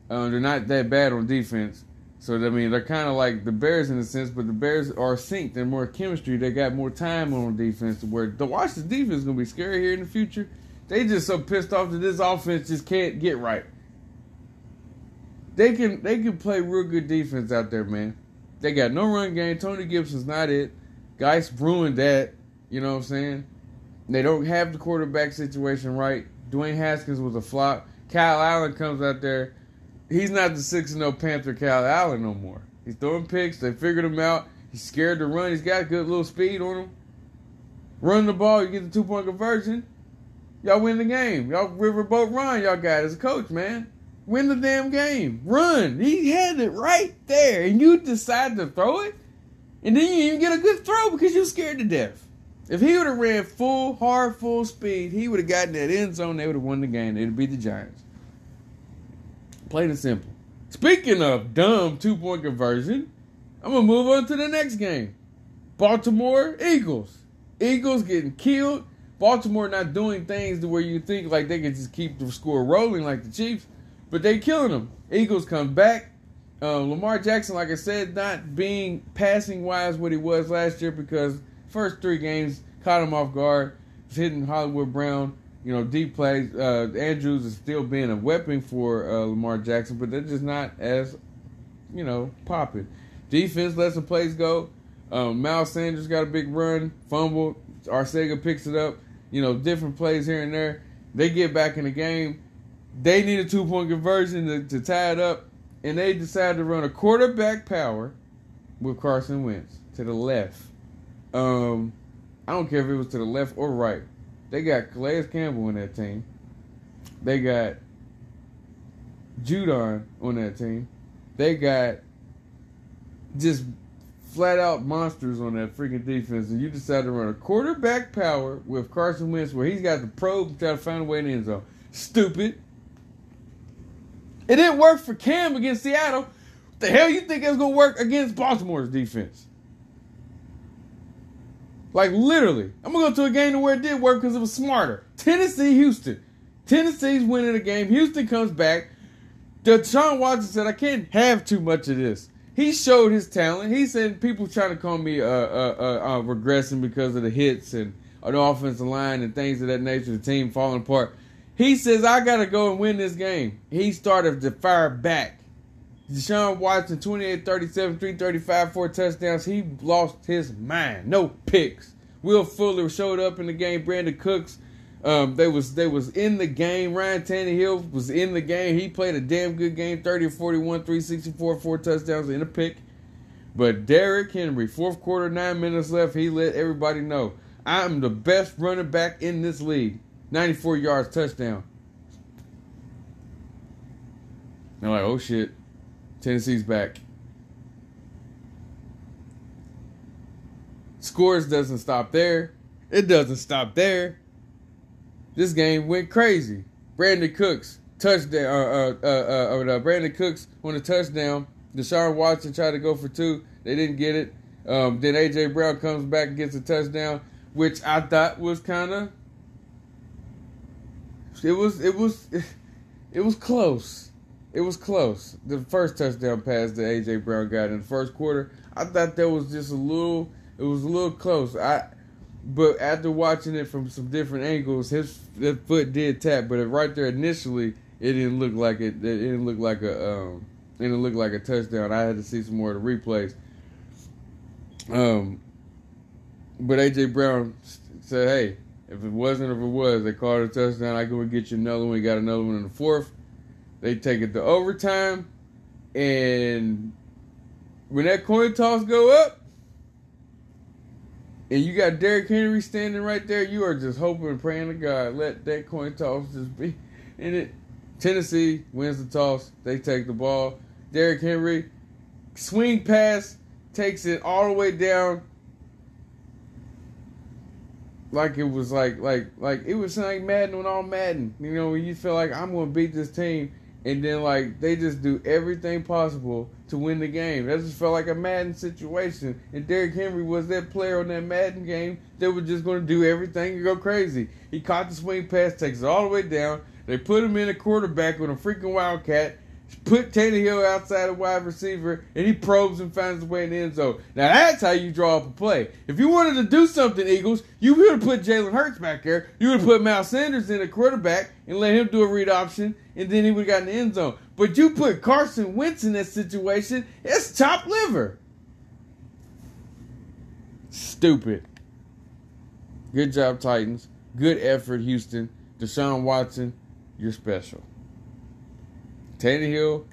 Uh, they're not that bad on defense. So I mean, they're kind of like the Bears in a sense, but the Bears are synced. They're more chemistry. They got more time on defense. Where the Washington defense is gonna be scary here in the future. They just so pissed off that this offense just can't get right. They can they can play real good defense out there, man. They got no run game. Tony Gibson's not it. Guys ruined that. You know what I'm saying? They don't have the quarterback situation right. Dwayne Haskins was a flop. Kyle Allen comes out there. He's not the 6 0 Panther Kyle Allen no more. He's throwing picks. They figured him out. He's scared to run. He's got good little speed on him. Run the ball, you get the two point conversion. Y'all win the game. Y'all riverboat run, y'all got as a coach, man. Win the damn game. Run. He had it right there. And you decide to throw it. And then you even get a good throw because you're scared to death. If he would have ran full, hard, full speed, he would have gotten that end zone. They would have won the game. They'd beat the Giants. Plain and simple. Speaking of dumb two point conversion, I'm gonna move on to the next game. Baltimore Eagles. Eagles getting killed. Baltimore not doing things to where you think like they could just keep the score rolling like the Chiefs, but they killing them. Eagles come back. Uh, Lamar Jackson, like I said, not being passing wise what he was last year because first three games caught him off guard. Was hitting Hollywood Brown, you know, deep plays. Uh, Andrews is still being a weapon for uh, Lamar Jackson, but they're just not as, you know, popping. Defense lets the plays go. Um, Miles Sanders got a big run, fumble. Arcega picks it up. You know, different plays here and there. They get back in the game. They need a two point conversion to, to tie it up, and they decide to run a quarterback power with Carson Wentz to the left. Um, I don't care if it was to the left or right. They got Calais Campbell on that team. They got Judon on that team. They got just flat out monsters on that freaking defense, and you decide to run a quarterback power with Carson Wentz where he's got the probe and try to find a way in the end zone. Stupid. It didn't work for Cam against Seattle. What the hell you think it's gonna work against Baltimore's defense? Like literally, I'm gonna go to a game to where it did work because it was smarter. Tennessee, Houston. Tennessee's winning the game. Houston comes back. Deshaun Watson said, "I can't have too much of this." He showed his talent. He said people trying to call me uh, uh, uh, uh, regressing because of the hits and the offensive line and things of that nature. The team falling apart. He says, "I got to go and win this game." He started to fire back. Deshaun Watson, 28 37, 335, four touchdowns. He lost his mind. No picks. Will Fuller showed up in the game. Brandin Cooks, um, they was they was in the game. Ryan Tannehill was in the game. He played a damn good game. 30 41, 364, four touchdowns and a pick. But Derrick Henry, fourth quarter, nine minutes left. He let everybody know I'm the best running back in this league. 94 yards, touchdown. They're like, oh shit. Tennessee's back. Scores doesn't stop there. It doesn't stop there. This game went crazy. Brandin Cooks touchdown. Uh, uh, uh, uh, uh, Brandin Cooks on a touchdown. Deshaun Watson tried to go for two. They didn't get it. Um, then AJ Brown comes back and gets a touchdown, which I thought was kind of. It was it was [LAUGHS] it was close. It was close. The first touchdown pass that AJ Brown got in the first quarter, I thought that was just a little. It was a little close. I, but after watching it from some different angles, his, his foot did tap. But right there initially, it didn't look like it. It didn't look like a. Um, it didn't look like a touchdown. I had to see some more of the replays. Um, but AJ Brown said, "Hey, if it wasn't, if it was, they called a touchdown. I go and get you another one. We got another one in the fourth. They take it to overtime, and when that coin toss go up, and you got Derrick Henry standing right there, you are just hoping and praying to God let that coin toss just be in it. Tennessee wins the toss. They take the ball. Derrick Henry swing pass takes it all the way down like it was like like like it was like Madden when all Madden. You know, when you feel like I'm gonna beat this team and then like they just do everything possible to win the game. That just felt like a Madden situation. And Derrick Henry was that player on that Madden game that was just going to do everything and go crazy. He caught the swing pass, takes it all the way down. They put him in a quarterback with a freaking wildcat. Put Tannehill outside a wide receiver, and he probes and finds his way in the end zone. Now that's how you draw up a play. If you wanted to do something, Eagles, you would have put Jalen Hurts back there. You would have put Miles Sanders in a quarterback and let him do a read option, and then he would have gotten the end zone. But you put Carson Wentz in that situation, it's chopped liver. Stupid. Good job, Titans. Good effort, Houston. Deshaun Watson, you're special. Tannehill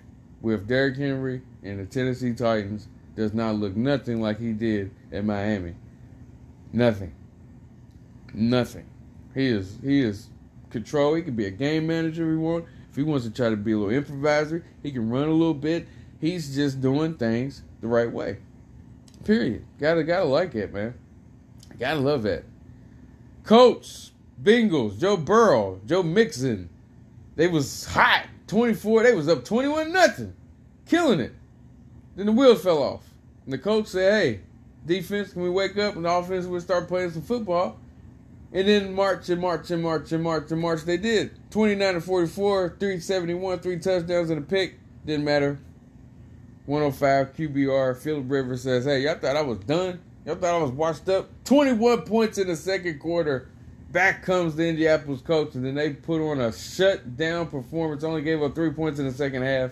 with Derrick Henry and the Tennessee Titans does not look nothing like he did at Miami. Nothing. Nothing. He is he is control. He can be a game manager if he wants. If he wants to try to be a little improviser, he can run a little bit. He's just doing things the right way. Period. Gotta gotta like it, man. Gotta love that. Colts, Bengals, Joe Burrow, Joe Mixon. They was hot. 24. They was up 21 nothing. Killing it. Then the wheels fell off. And the coach said, hey, defense, can we wake up and the offense would start playing some football? And then March and March and March and March and March they did. 29 to 44, 371, three touchdowns and a pick. Didn't matter. 105 QBR. Philip Rivers says, hey, y'all thought I was done? Y'all thought I was washed up? 21 points in the second quarter. Back comes the Indianapolis coach, and then they put on a shutdown performance. Only gave up three points in the second half.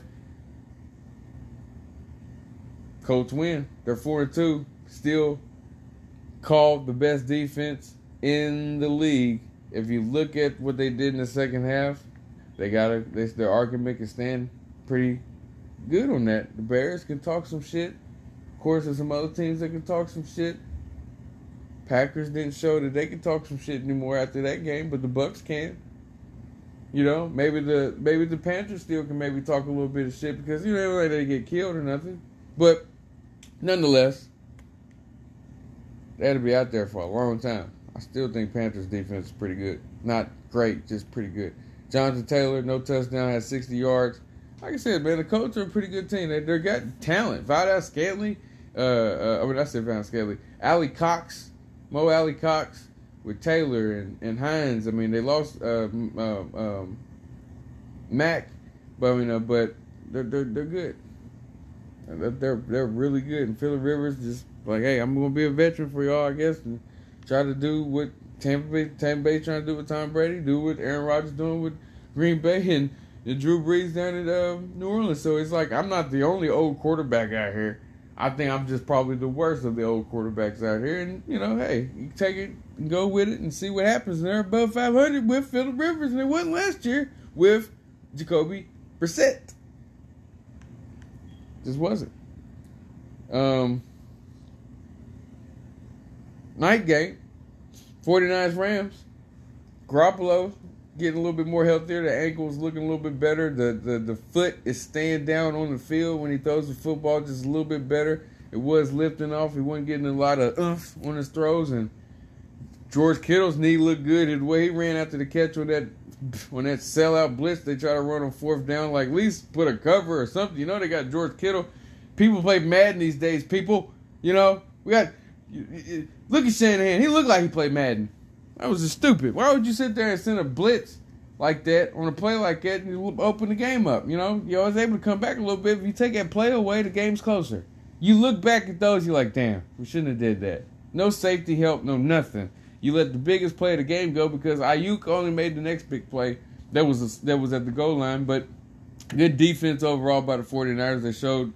Colts win. They're four and two. Still called the best defense in the league. If you look at what they did in the second half, they got a their argument can stand pretty good on that. The Bears can talk some shit. Of course, there's some other teams that can talk some shit. Packers didn't show that they can talk some shit anymore after that game, but the Bucs can't. You know, maybe the maybe the Panthers still can maybe talk a little bit of shit because you know they didn't get killed or nothing. But nonetheless, they had to be out there for a long time. I still think Panthers defense is pretty good. Not great, just pretty good. Jonathan Taylor, no touchdown, had 60 yards. Like I said, man, the Colts are a pretty good team. They they got talent. Valdes-Scantling, uh, uh, I mean, I said Valdes-Scantling. Alie-Cox, Mo Alie-Cox with Taylor and, and Hines. I mean, they lost uh, um, um, Mack, but mean, uh, but they're, they're they're good. They're they're really good. And Philip Rivers just like, hey, I'm gonna be a veteran for y'all, I guess, and try to do what Tampa Bay Tampa Bay trying to do with Tom Brady, do what Aaron Rodgers doing with Green Bay, and, and Drew Brees down at uh, New Orleans. So it's like I'm not the only old quarterback out here. I think I'm just probably the worst of the old quarterbacks out here. And, you know, hey, you take it and go with it and see what happens. And they're above 500 with Philip Rivers, and they wasn't last year with Jacoby Brissett. Just wasn't. Um, night game, 49ers Rams. Garoppolo getting a little bit more healthier. The ankle's looking a little bit better. The, the the foot is staying down on the field when he throws the football just a little bit better. It was lifting off. He wasn't getting a lot of oomph on his throws. And George Kittle's knee looked good. The way he ran after the catch on that when that sellout blitz, they try to run on fourth down. Like at least put a cover or something. You know they got George Kittle. People play Madden these days. People, you know we got. Look at Shanahan. He looked like he played Madden. That was just stupid. Why would you sit there and send a blitz like that on a play like that and you open the game up? You know, you're always able to come back a little bit. If you take that play away, the game's closer. You look back at those, you're like, damn, we shouldn't have did that. No safety help, no nothing. You let the biggest play of the game go because Aiyuk only made the next big play. That was a, that was at the goal line, but good defense overall by the 49ers. They showed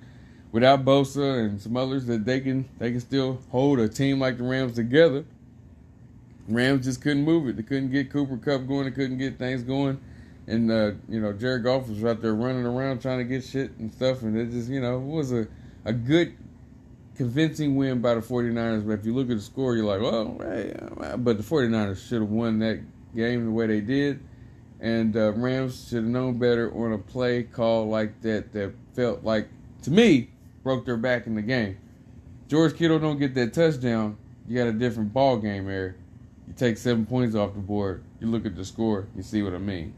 without Bosa and some others that they can they can still hold a team like the Rams together. Rams just couldn't move it. They couldn't get Cooper Kupp going. They couldn't get things going. And, uh, you know, Jared Goff was out there running around trying to get shit and stuff. And it just, you know, it was a, a good, convincing win by the 49ers. But if you look at the score, you're like, well, hey, but the 49ers should have won that game the way they did. And uh, Rams should have known better on a play call like that that felt like, to me, broke their back in the game. George Kittle don't get that touchdown, you got a different ball game there. You take seven points off the board, you look at the score, you see what I mean.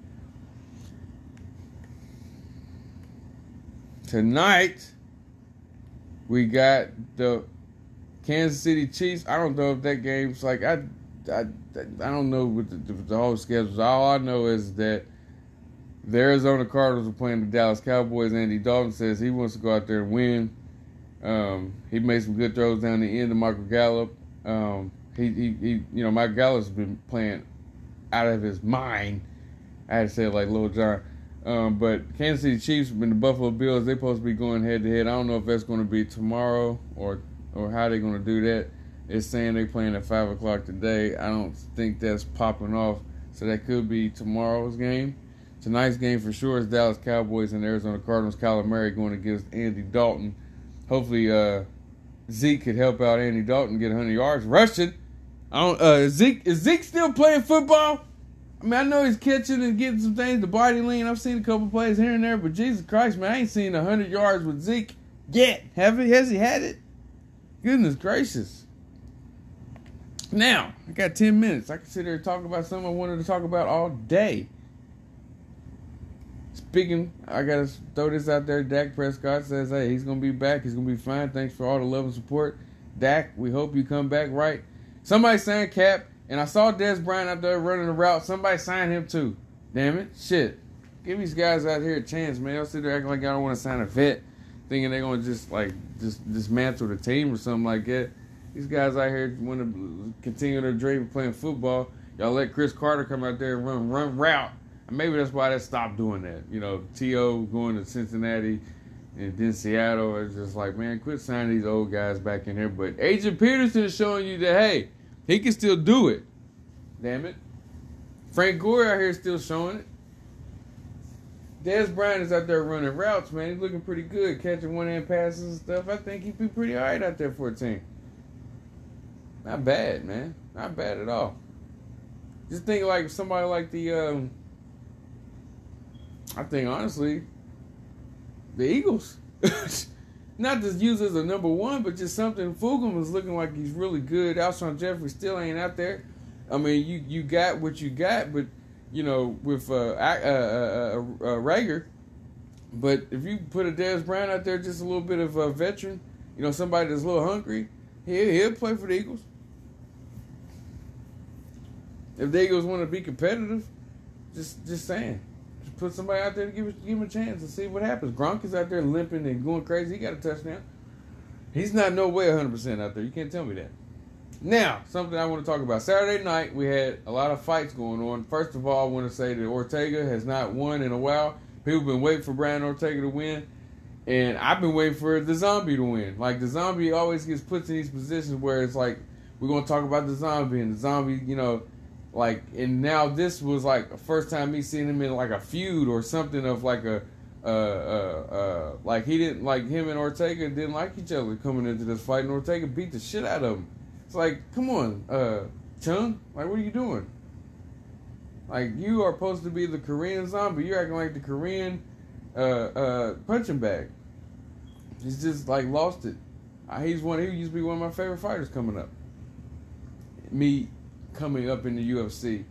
Tonight, we got the Kansas City Chiefs. I don't know if that game's like I, I, I don't know what the, the whole schedule. All I know is that the Arizona Cardinals are playing the Dallas Cowboys. Andy Dalton says he wants to go out there and win. Um, he made some good throws down the end of Michael Gallup. Um, he, he, he, you know, Mike Gallup's been playing out of his mind. I had to say it like Lil Jon. Um, but Kansas City Chiefs and the Buffalo Bills, they're supposed to be going head to head. I don't know if that's going to be tomorrow or or how they're going to do that. It's saying they're playing at five o'clock today. I don't think that's popping off, so that could be tomorrow's game. Tonight's game for sure is Dallas Cowboys and Arizona Cardinals. Kyler Murray going against Andy Dalton. Hopefully, uh, Zeke could help out Andy Dalton get 100 yards rushing. I don't. Uh, Zeke is Zeke still playing football? I mean, I know he's catching and getting some things. The body lean. I've seen a couple plays here and there, but Jesus Christ, man, I ain't seen 100 yards with Zeke yet. Have he? Has he had it? Goodness gracious. Now, I got 10 minutes. I can sit here and talk about something I wanted to talk about all day. Speaking, I gotta throw this out there. Dak Prescott says, "Hey, he's gonna be back. He's gonna be fine. Thanks for all the love and support, Dak. We hope you come back right." Somebody signed Cap, and I saw Dez Bryant out there running the route. Somebody signed him too. Damn it, shit. Give these guys out here a chance, man. Y'all sit there acting like I don't want to sign a vet, thinking they're gonna just like just dismantle the team or something like that. These guys out here want to continue their dream of playing football. Y'all let Cris Carter come out there and run run route maybe that's why they stopped doing that. You know, T.O. going to Cincinnati and then Seattle. is just like, man, quit signing these old guys back in here. But Adrian Peterson is showing you that, hey, he can still do it. Damn it. Frank Gore out here still showing it. Dez Bryant is out there running routes, man. He's looking pretty good, catching one hand passes and stuff. I think he'd be pretty all right out there for a team. Not bad, man. Not bad at all. Just think like somebody like the um, I think honestly, the Eagles. [LAUGHS] Not just used as a number one, but just something. Fulgham is looking like he's really good. Alshon Jeffery still ain't out there. I mean, you you got what you got, but you know with uh, uh, uh, uh, Reagor. But if you put a Dez Bryant out there, just a little bit of a veteran, you know, somebody that's a little hungry, he'll, he'll play for the Eagles. If the Eagles want to be competitive, just just saying put somebody out there to give, give him a chance and see what happens. Gronk is out there limping and going crazy. He got a touchdown. He's not no way 100% out there. You can't tell me that. Now, something I want to talk about. Saturday night, we had a lot of fights going on. First of all, I want to say that Ortega has not won in a while. People been waiting for Brian Ortega to win. And I've been waiting for the zombie to win. Like, the zombie always gets put in these positions where it's like, we're going to talk about the zombie, and the zombie, you know, like and now this was like first time me seeing him in like a feud or something of like a uh uh uh like he didn't like him and Ortega didn't like each other coming into this fight and Ortega beat the shit out of him. It's like, come on, uh Chung, like what are you doing? Like you are supposed to be the Korean zombie. You're acting like the Korean uh uh punching bag. He's just like lost it. He's one he used to be one of my favorite fighters coming up. Me coming up in the UFC,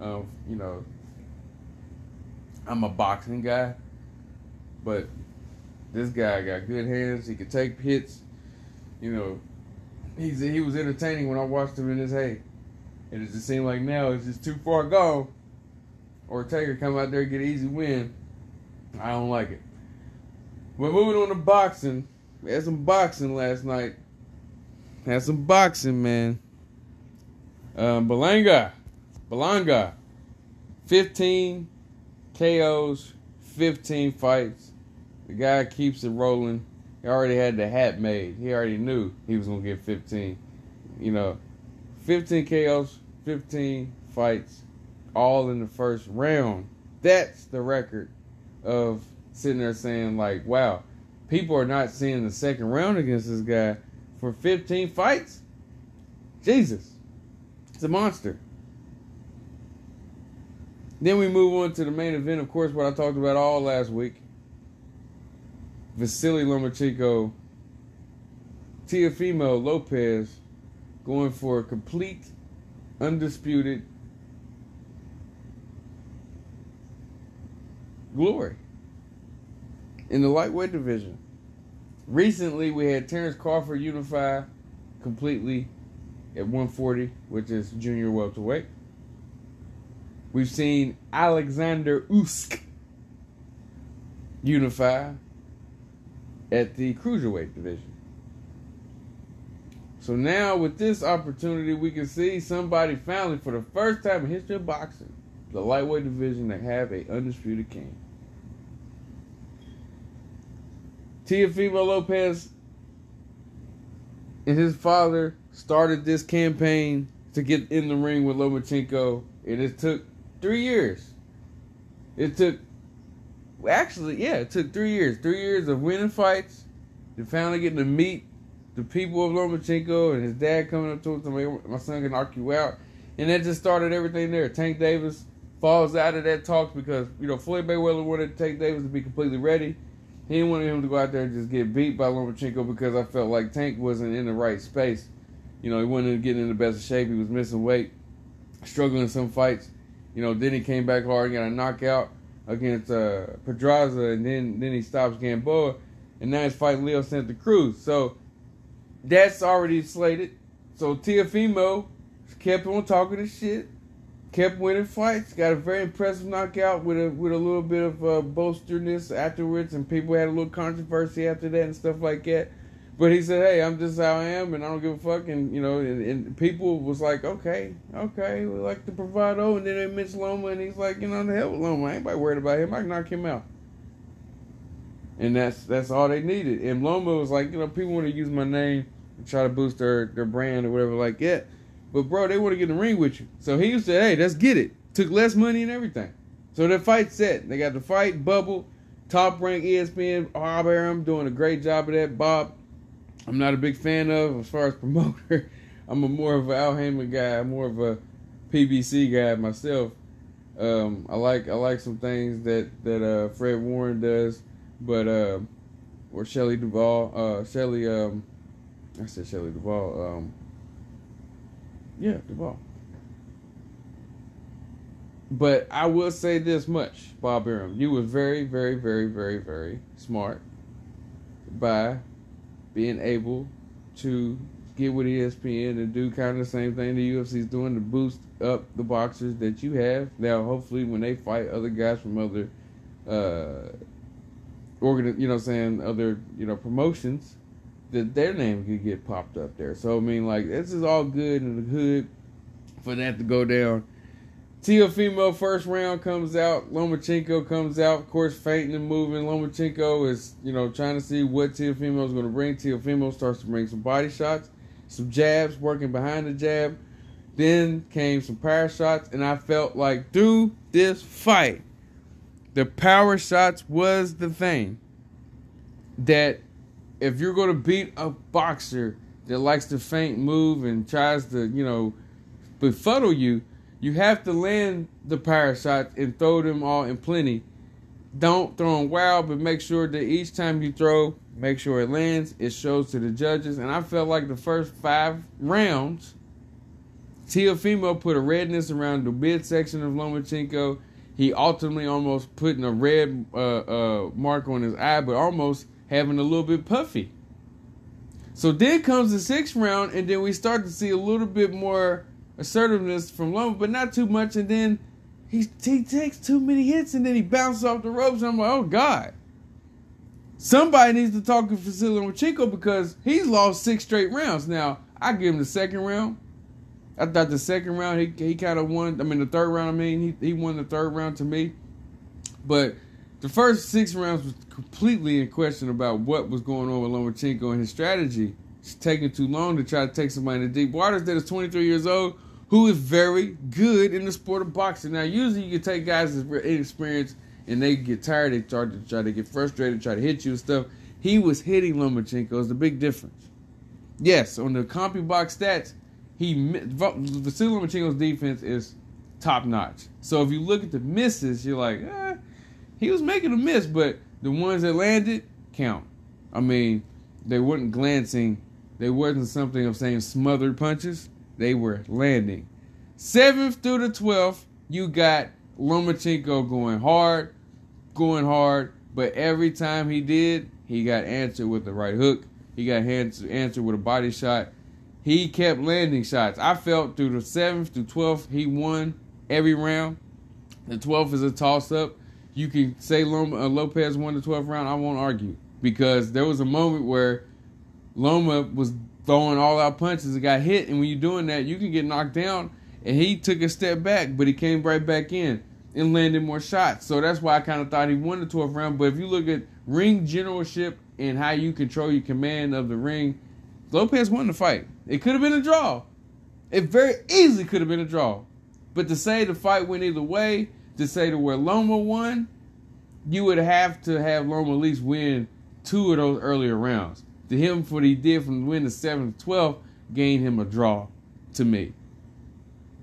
um, you know, I'm a boxing guy, but this guy got good hands. He could take hits. You know, he's he was entertaining when I watched him in his hay, and it just seemed like now it's just too far gone. Ortega come out there get an easy win. I don't like it. But moving on to boxing, we had some boxing last night. Had some boxing, man. Um, Berlanga, Berlanga, 15 KOs, 15 fights. The guy keeps it rolling. He already had the hat made. He already knew he was to get 15. You know, 15 KOs, 15 fights, all in the first round. That's the record of sitting there saying, like, wow, people are not seeing the second round against this guy for 15 fights? Jesus. It's a monster. Then we move on to the main event, of course, what I talked about all last week. Vasily Lomachenko, Teofimo Lopez going for a complete, undisputed glory in the lightweight division. Recently, we had Terrence Crawford unify completely at 140, which is junior welterweight. We've seen Alexander Usyk unify at the cruiserweight division. So now with this opportunity, we can see somebody finally, for the first time in history of boxing, the lightweight division that have a undisputed king. Teofimo Lopez and his father started this campaign to get in the ring with Lomachenko, and it took three years. It took, actually, yeah, it took three years. Three years of winning fights, to finally getting to meet the people of Lomachenko and his dad coming up to him, my son can knock you out. And that just started everything there. Tank Davis falls out of that talk because, you know, Floyd Mayweather wanted Tank Davis to be completely ready. He didn't want him to go out there and just get beat by Lomachenko because I felt like Tank wasn't in the right space You know, he wasn't getting in the best of shape. He was missing weight, struggling in some fights. You know, then he came back hard and got a knockout against uh, Pedraza, and then then he stops Gamboa, and now he's fighting Leo Santa Cruz. So that's already slated. So Teofimo kept on talking his shit, kept winning fights, got a very impressive knockout with a with a little bit of uh, bolsterness afterwards, and people had a little controversy after that and stuff like that. But he said, "Hey, I'm just how I am, and I don't give a fuck." And you know, and, and people was like, "Okay, okay, we like the bravado." And then they mentioned Loma, and he's like, "You know, the hell with Loma. Nobody worried about him. I can knock him out." And that's that's all they needed. And Loma was like, you know, people want to use my name and try to boost their their brand or whatever. Like, yeah, but bro, they want to get in the ring with you. So he said, "Hey, let's get it." Took less money and everything. So the fight set. They got the fight bubble. Top rank ESPN Bob Arum doing a great job of that. Bob I'm not a big fan of as far as promoter. [LAUGHS] I'm a more of an Al Haymon guy, more of a PBC guy myself. Um, I like I like some things that that uh, Fred Warren does, but uh, or Shelley Duvall, uh, Shelley, um, I said Shelley Duvall, um, yeah, Duvall. But I will say this much, Bob Arum, you were very, very, very, very, very smart by being able to get with ESPN and do kind of the same thing the UFC is doing to boost up the boxers that you have. Now, hopefully, when they fight other guys from other, uh, organ, you know, saying other, you know, promotions, that their name could get popped up there. So I mean, like this is all good the hood for that to go down. Teofimo first round comes out. Lomachenko comes out. Of course, fainting and moving. Lomachenko is, you know, trying to see what Teofimo is going to bring. Teofimo starts to bring some body shots, some jabs, working behind the jab. Then came some power shots, and I felt like through this fight, the power shots was the thing that if you're going to beat a boxer that likes to feint, move, and tries to, you know, befuddle you, you have to land the shots and throw them all in plenty. Don't throw them wild, but make sure that each time you throw, make sure it lands. It shows to the judges. And I felt like the first five rounds, Teofimo put a redness around the midsection of Lomachenko. He ultimately almost putting a red uh, uh, mark on his eye, but almost having a little bit puffy. So then comes the sixth round, and then we start to see a little bit more assertiveness from Loma, but not too much. And then he he takes too many hits, and then he bounces off the ropes. I'm like, oh god. Somebody needs to talk to Vasily Lomachenko because he's lost six straight rounds. Now I give him the second round. I thought the second round he he kind of won. I mean the third round. I mean he he won the third round to me, but the first six rounds was completely in question about what was going on with Lomachenko and his strategy. It's taking too long to try to take somebody in the deep waters that is 23 years old who is very good in the sport of boxing. Now, usually you can take guys that's inexperienced and they get tired, they start to try to get frustrated, try to hit you and stuff. He was hitting Lomachenko. It's the big difference. Yes, on the CompuBox stats, he Vasily Lomachenko's defense is top notch. So if you look at the misses, you're like, eh, he was making a miss, but the ones that landed count. I mean, they weren't glancing. They wasn't something of saying smothered punches they were landing. Seventh through the twelfth, you got Lomachenko going hard, going hard, but every time he did, he got answered with the right hook. He got answered with a body shot. He kept landing shots. I felt through the seventh to twelfth, he won every round. The twelfth is a toss up. You can say Loma, uh, Lopez won the twelfth round. I won't argue because there was a moment where Loma was throwing all out punches and got hit. And when you're doing that, you can get knocked down. And he took a step back, but he came right back in and landed more shots. So that's why I kind of thought he won the 12th round. But if you look at ring generalship and how you control your command of the ring, Lopez won the fight. It could have been a draw. It very easily could have been a draw. But to say the fight went either way, to say to where Loma won, you would have to have Loma at least win two of those earlier rounds to him for what he did from win the seventh, twelfth, gained him a draw to me.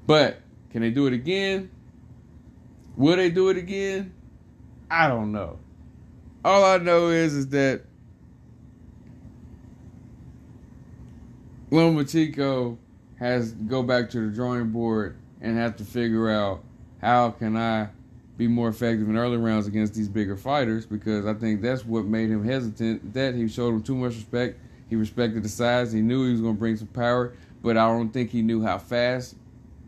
But can they do it again? Will they do it again? I don't know. All I know is is that Lomachenko has to go back to the drawing board and have to figure out how can I be more effective in early rounds against these bigger fighters because I think that's what made him hesitant. That he showed him too much respect. He respected the size. He knew he was going to bring some power, but I don't think he knew how fast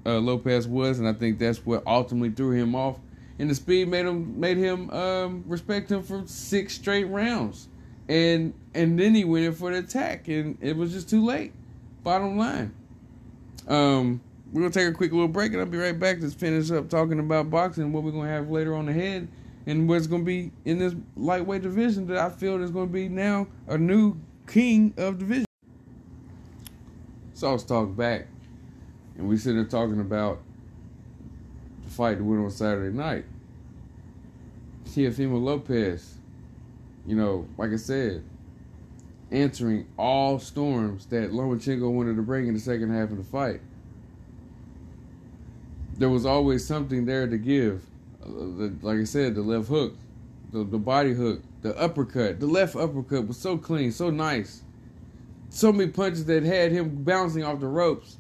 uh, Lopez was, and I think that's what ultimately threw him off. And the speed made him made him um, respect him for six straight rounds, and and then he went in for the attack, and it was just too late. Bottom line. Um, we're gonna take a quick little break, and I'll be right back to finish up talking about boxing, what we're gonna have later on ahead, and what's gonna be in this lightweight division that I feel is gonna be now a new king of division. So let's talk back, and we sit there talking about the fight that went on Saturday night. Teofimo Lopez, you know, like I said, answering all storms that Lomachenko wanted to bring in the second half of the fight. There was always something there to give. Uh, like I said, the left hook, the, the body hook, the uppercut. The left uppercut was so clean, so nice. So many punches that had him bouncing off the ropes.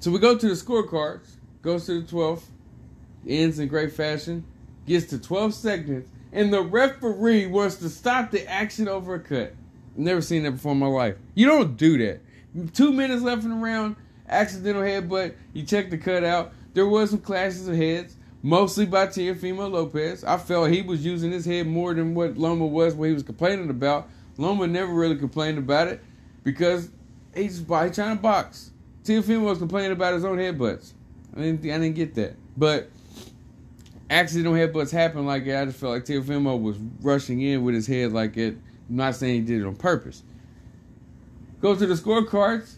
So we go to the scorecards, goes to the 12th, ends in great fashion, gets to 12 seconds, and the referee wants to stop the action over a cut. Never seen that before in my life. You don't do that. Two minutes left in the round, accidental headbutt. You check the cut out. There was some clashes of heads, mostly by Teofimo Lopez. I felt he was using his head more than what Loma was, what he was complaining about. Loma never really complained about it because he's, he's trying to box. Teofimo was complaining about his own headbutts. I didn't, I didn't get that. But accidental headbutts happen like that. I just felt like Teofimo was rushing in with his head like it I'm not saying he did it on purpose. Go to the scorecards,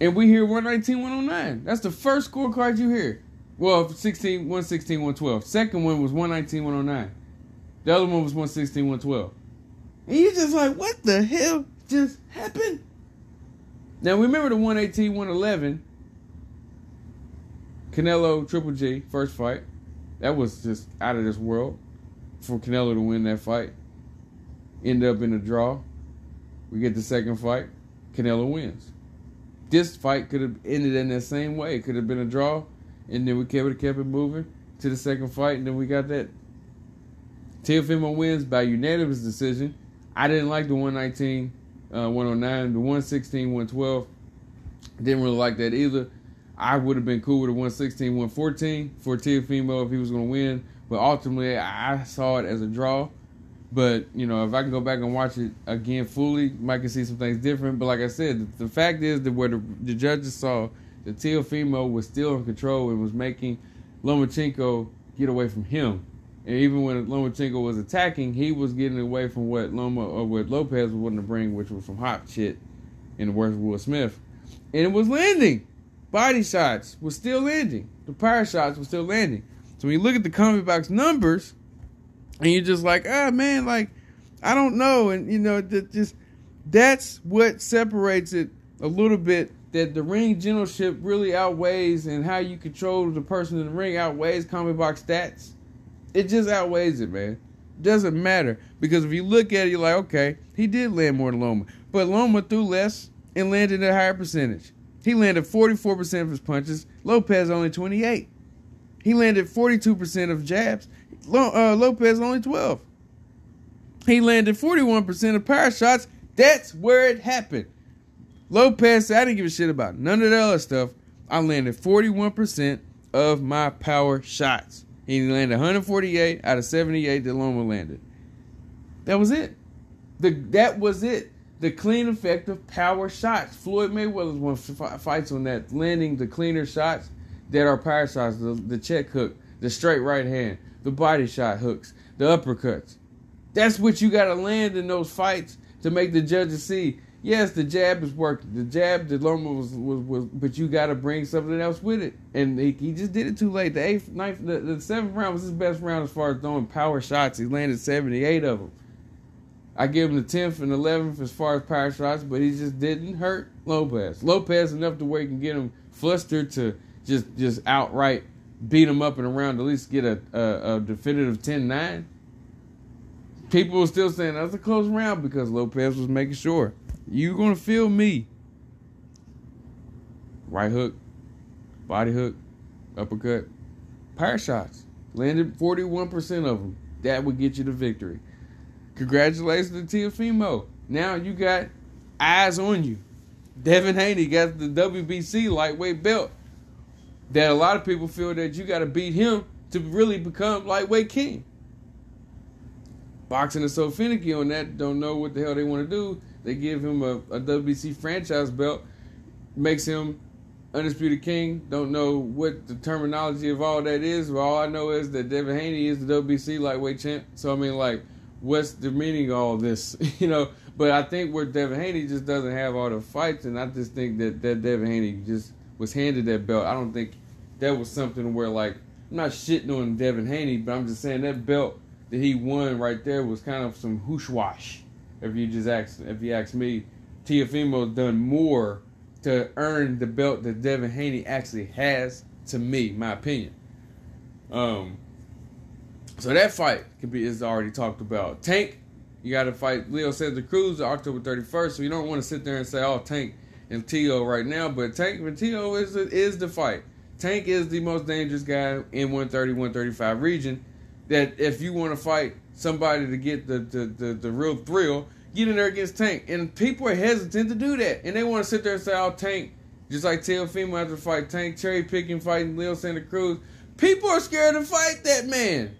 and we hear 119, 109. That's the first scorecard you hear. Well, 16, 116, 112. Second one was 119, 109. The other one was 116, 112. And you're just like, what the hell just happened? Now, remember the 118, 111. Canelo Triple G, first fight. That was just out of this world for Canelo to win that fight end up in a draw. We get the second fight. Canelo wins. This fight could have ended in that same way. It could have been a draw, and then we kept it, kept it moving to the second fight, and then we got that. Teofimo wins by unanimous decision. I didn't like the 119, uh, 109, the 116, 112. Didn't really like that either. I would have been cool with a 116, 114 for Teofimo if he was going to win, but ultimately I saw it as a draw. But you know, if I can go back and watch it again fully, might can see some things different. But like I said, the, fact is that where the, the judges saw that Teofimo was still in control and was making Lomachenko get away from him. And even when Lomachenko was attacking, he was getting away from what Loma or what Lopez was wanting to bring, which was from hot shit in the words of Will Smith. And it was landing. Body shots was still landing. The power shots were still landing. So when you look at the CompuBox numbers, and you're just like, ah, man, like I don't know, and you know, that just that's what separates it a little bit. That the ring generalship really outweighs, and how you control the person in the ring outweighs CompuBox stats. It just outweighs it, man. Doesn't matter because if you look at it, you're like, okay, he did land more than Loma, but Loma threw less and landed a higher percentage. He landed 44% of his punches. Lopez only 28. He landed 42% of jabs uh, Lopez only 12. He landed 41% of power shots. That's where it happened. Lopez I didn't give a shit about none of that other stuff. I landed 41% of my power shots. He landed 148 out of 78 that Loma landed. That was it. The that was it. The clean effect of power shots. Floyd Mayweather's won fights on that, landing the cleaner shots that are power shots. The, the check hook, the straight right hand, the body shot hooks, the uppercuts. That's what you got to land in those fights to make the judges see. Yes, the jab is working. The jab, the Loma was, was, was but you got to bring something else with it. And he, he, just did it too late. The eighth, ninth, the, the seventh round was his best round as far as throwing power shots. He landed 78 of them. I give him the 10th and 11th as far as power shots, but he just didn't hurt Lopez. Lopez enough to where he can get him flustered to just just outright beat him up in a round, at least get a, a, a definitive 10-9. People were still saying that's a close round because Lopez was making sure. You're gonna feel me. Right hook, body hook, uppercut, power shots. Landed 41% of them. That would get you the victory. Congratulations to Teofimo. Now you got eyes on you. Devin Haney got the WBC lightweight belt. That a lot of people feel that you got to beat him to really become lightweight king. Boxing is so finicky on that, don't know what the hell they want to do. They give him a, a WBC franchise belt, makes him undisputed king. Don't know what the terminology of all that is. But all I know is that Devin Haney is the WBC lightweight champ. So I mean, like, what's the meaning of all this? [LAUGHS] you know. But I think where Devin Haney just doesn't have all the fights, and I just think that that Devin Haney just was handed that belt. I don't think that was something where like I'm not shitting on Devin Haney, but I'm just saying that belt that he won right there was kind of some hooshwash. If you just ask, if you ask me, Teofimo's done more to earn the belt that Devin Haney actually has. To me, my opinion. Um. So that fight could be is already talked about. Tank, you got to fight Leo Santa Cruz October 31st. So you don't want to sit there and say, "Oh, Tank and Tio right now," but Tank and Tio is is the fight. Tank is the most dangerous guy in 130, 135 region that if you want to fight somebody to get the, the, the, the, real thrill, get in there against Tank. And people are hesitant to do that. And they want to sit there and say, oh, Tank, just like Teofimo to fight Tank, cherry picking, fighting Leo Santa Cruz. People are scared to fight that man.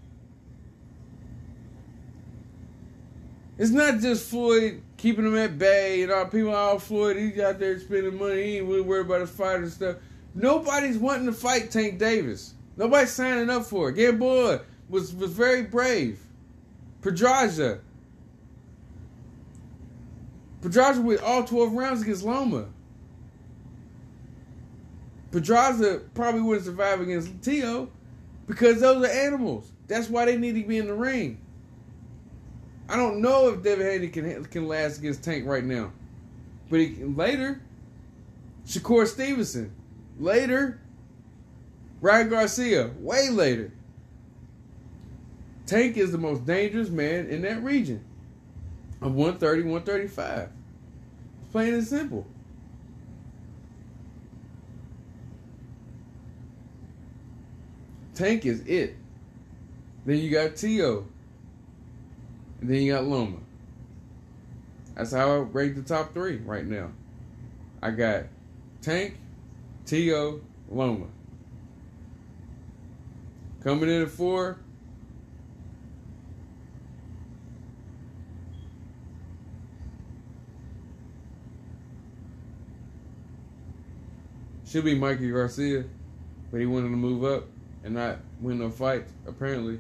It's not just Floyd keeping him at bay and all people, oh, Floyd, he's out there spending money. He ain't really worried about his fight and stuff. Nobody's wanting to fight Tank Davis. Nobody's signing up for it. Gamboa was was very brave. Pedraza. Pedraza with all 12 rounds against Loma. Pedraza probably wouldn't survive against Tio because those are animals. That's why they need to be in the ring. I don't know if Devin Haney can can last against Tank right now, but he, later, Shakur Stevenson, later, Ryan Garcia, way later. Tank is the most dangerous man in that region of 130, 135. Plain and simple. Tank is it. Then you got Tio. And then you got Loma. That's how I rate the top three right now. I got Tank, Tio, Loma. Coming in at four, Should be Mikey Garcia, but he wanted to move up and not win no fights, apparently.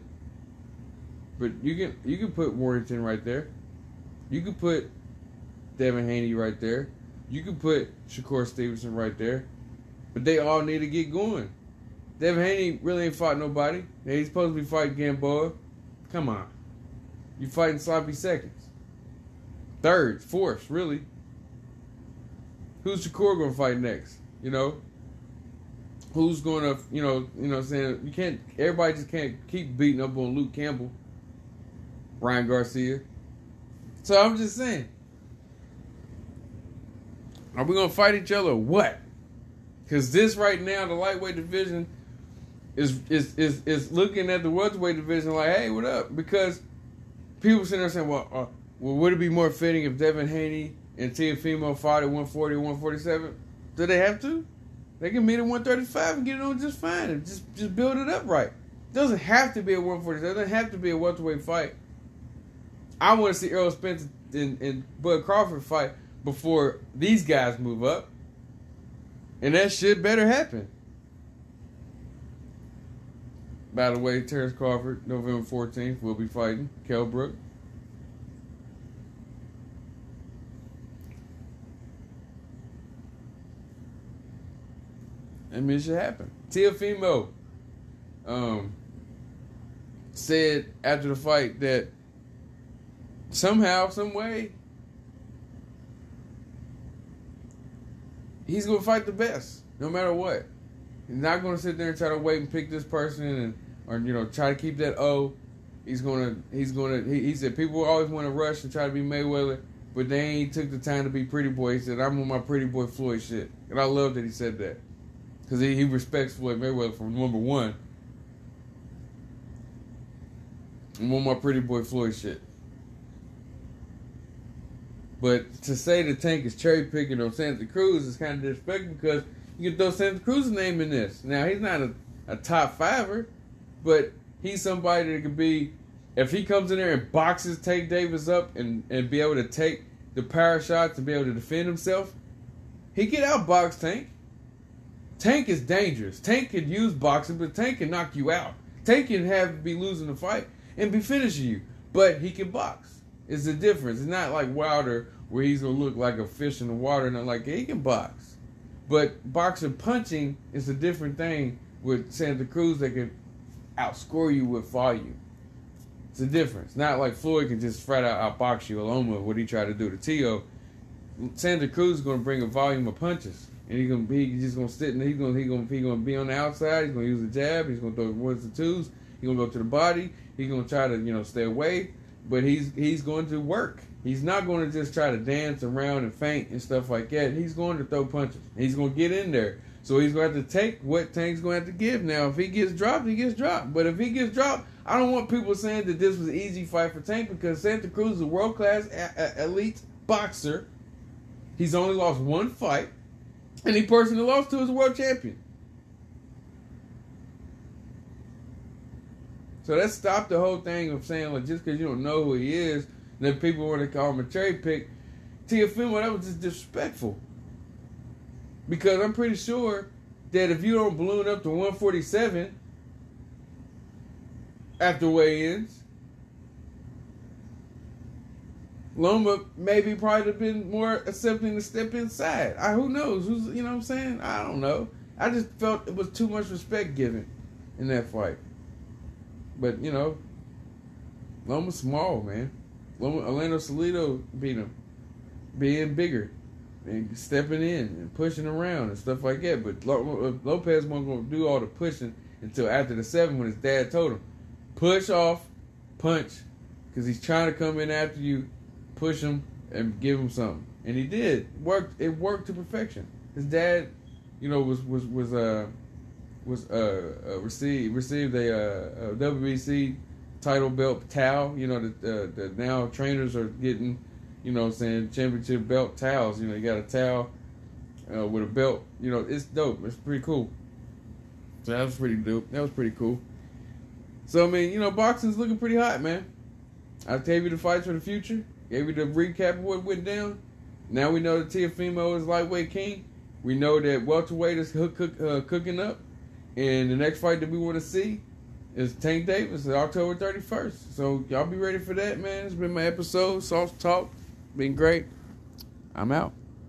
But you can you can put Warrington right there. You can put Devin Haney right there. You can put Shakur Stevenson right there. But they all need to get going. Devin Haney really ain't fought nobody. He's supposed to be fighting Gamboa. Come on. You fighting sloppy seconds. Third, fourth, really. Who's Shakur gonna fight next? You know, who's gonna, you know, you know, what I'm saying you can't. Everybody just can't keep beating up on Luke Campbell, Ryan Garcia. So I'm just saying, are we gonna fight each other? or What? Because this right now, the lightweight division is is is is looking at the welterweight division like, hey, what up? Because people sitting there saying, well, uh, well, would it be more fitting if Devin Haney and Teofimo fought at 140, 147? Do they have to? They can meet at 135 and get it on just fine just just build it up right. It doesn't have to be a 140. It doesn't have to be a welterweight fight. I want to see Errol Spence and, and Bud Crawford fight before these guys move up. And that shit better happen. By the way, Terrence Crawford, November 14th, will be fighting Kell Brook. I mean, it should happen. Teofimo um, said after the fight that somehow, some way, he's gonna fight the best, no matter what. He's not gonna sit there and try to wait and pick this person and or you know try to keep that O. He's gonna he's gonna he, he said people always want to rush and try to be Mayweather. but they ain't took the time to be pretty boy. He said, I'm on my pretty boy Floyd shit. And I love that he said that. Because he, he respects Floyd Mayweather from number one. I'm on my pretty boy Floyd shit. But to say the tank is cherry picking on Santa Cruz is kind of disrespectful because you can throw Santa Cruz's name in this. Now he's not a, a top fiver, but he's somebody that could be if he comes in there and boxes Tank Davis up and, and be able to take the power shots to be able to defend himself, he get outbox Tank. Tank is dangerous. Tank can use boxing, but Tank can knock you out. Tank can have be losing the fight and be finishing you, but he can box. It's the difference. It's not like Wilder where he's gonna look like a fish in the water and I'm like he can box. But boxing punching is a different thing with Santa Cruz that can outscore you with volume. It's a difference. Not like Floyd can just flat out outbox you alone with what he tried to do to Tio. Santa Cruz is to bring a volume of punches, and he's to be just going to sit and he's to he's he's going to be on the outside. He's to use the jab. He's to throw ones and twos. He's to go to the body. He's to try to you know stay away, but he's he's going to work. He's not going to just try to dance around and feint and stuff like that. He's going to throw punches. He's going to get in there. So he's going to have to take what Tank's going to have to give. Now, if he gets dropped, he gets dropped. But if he gets dropped, I don't want people saying that this was an easy fight for Tank because Santa Cruz is a world class a- a- elite boxer. He's only lost one fight, and he personally lost to his world champion. So that stopped the whole thing of saying like just because you don't know who he is, then people want to call him a cherry pick. Teofimo, that was just disrespectful. Because I'm pretty sure that if you don't balloon up to 147 after weigh-ins, Loma maybe probably have been more accepting to step inside. I who knows? Who's you know what I'm saying? I don't know. I just felt it was too much respect given in that fight. But you know, Loma's small, man. Orlando Salido beat him, being bigger and stepping in and pushing around and stuff like that. But Lopez wasn't going to do all the pushing until after the seven when his dad told him, push off, punch, because he's trying to come in after you, push him and give him something. And he did. Worked. It worked to perfection. His dad, you know, was was was uh was uh, uh received received a, uh, a WBC title belt towel. You know, the, uh, the now trainers are getting you know I'm saying, championship belt towels. You know, you got a towel uh, with a belt. You know, it's dope. It's pretty cool. So that was pretty dope. That was pretty cool. So I mean, you know, boxing's looking pretty hot, man. I gave you the fights for the future. Gave you the recap of what went down. Now we know that Teofimo is lightweight king. We know that welterweight is cook, cook, uh, cooking up. And the next fight that we want to see is Tank Davis, October 31st. So y'all be ready for that, man. It's been my episode, Soss Talk. Been great. I'm out.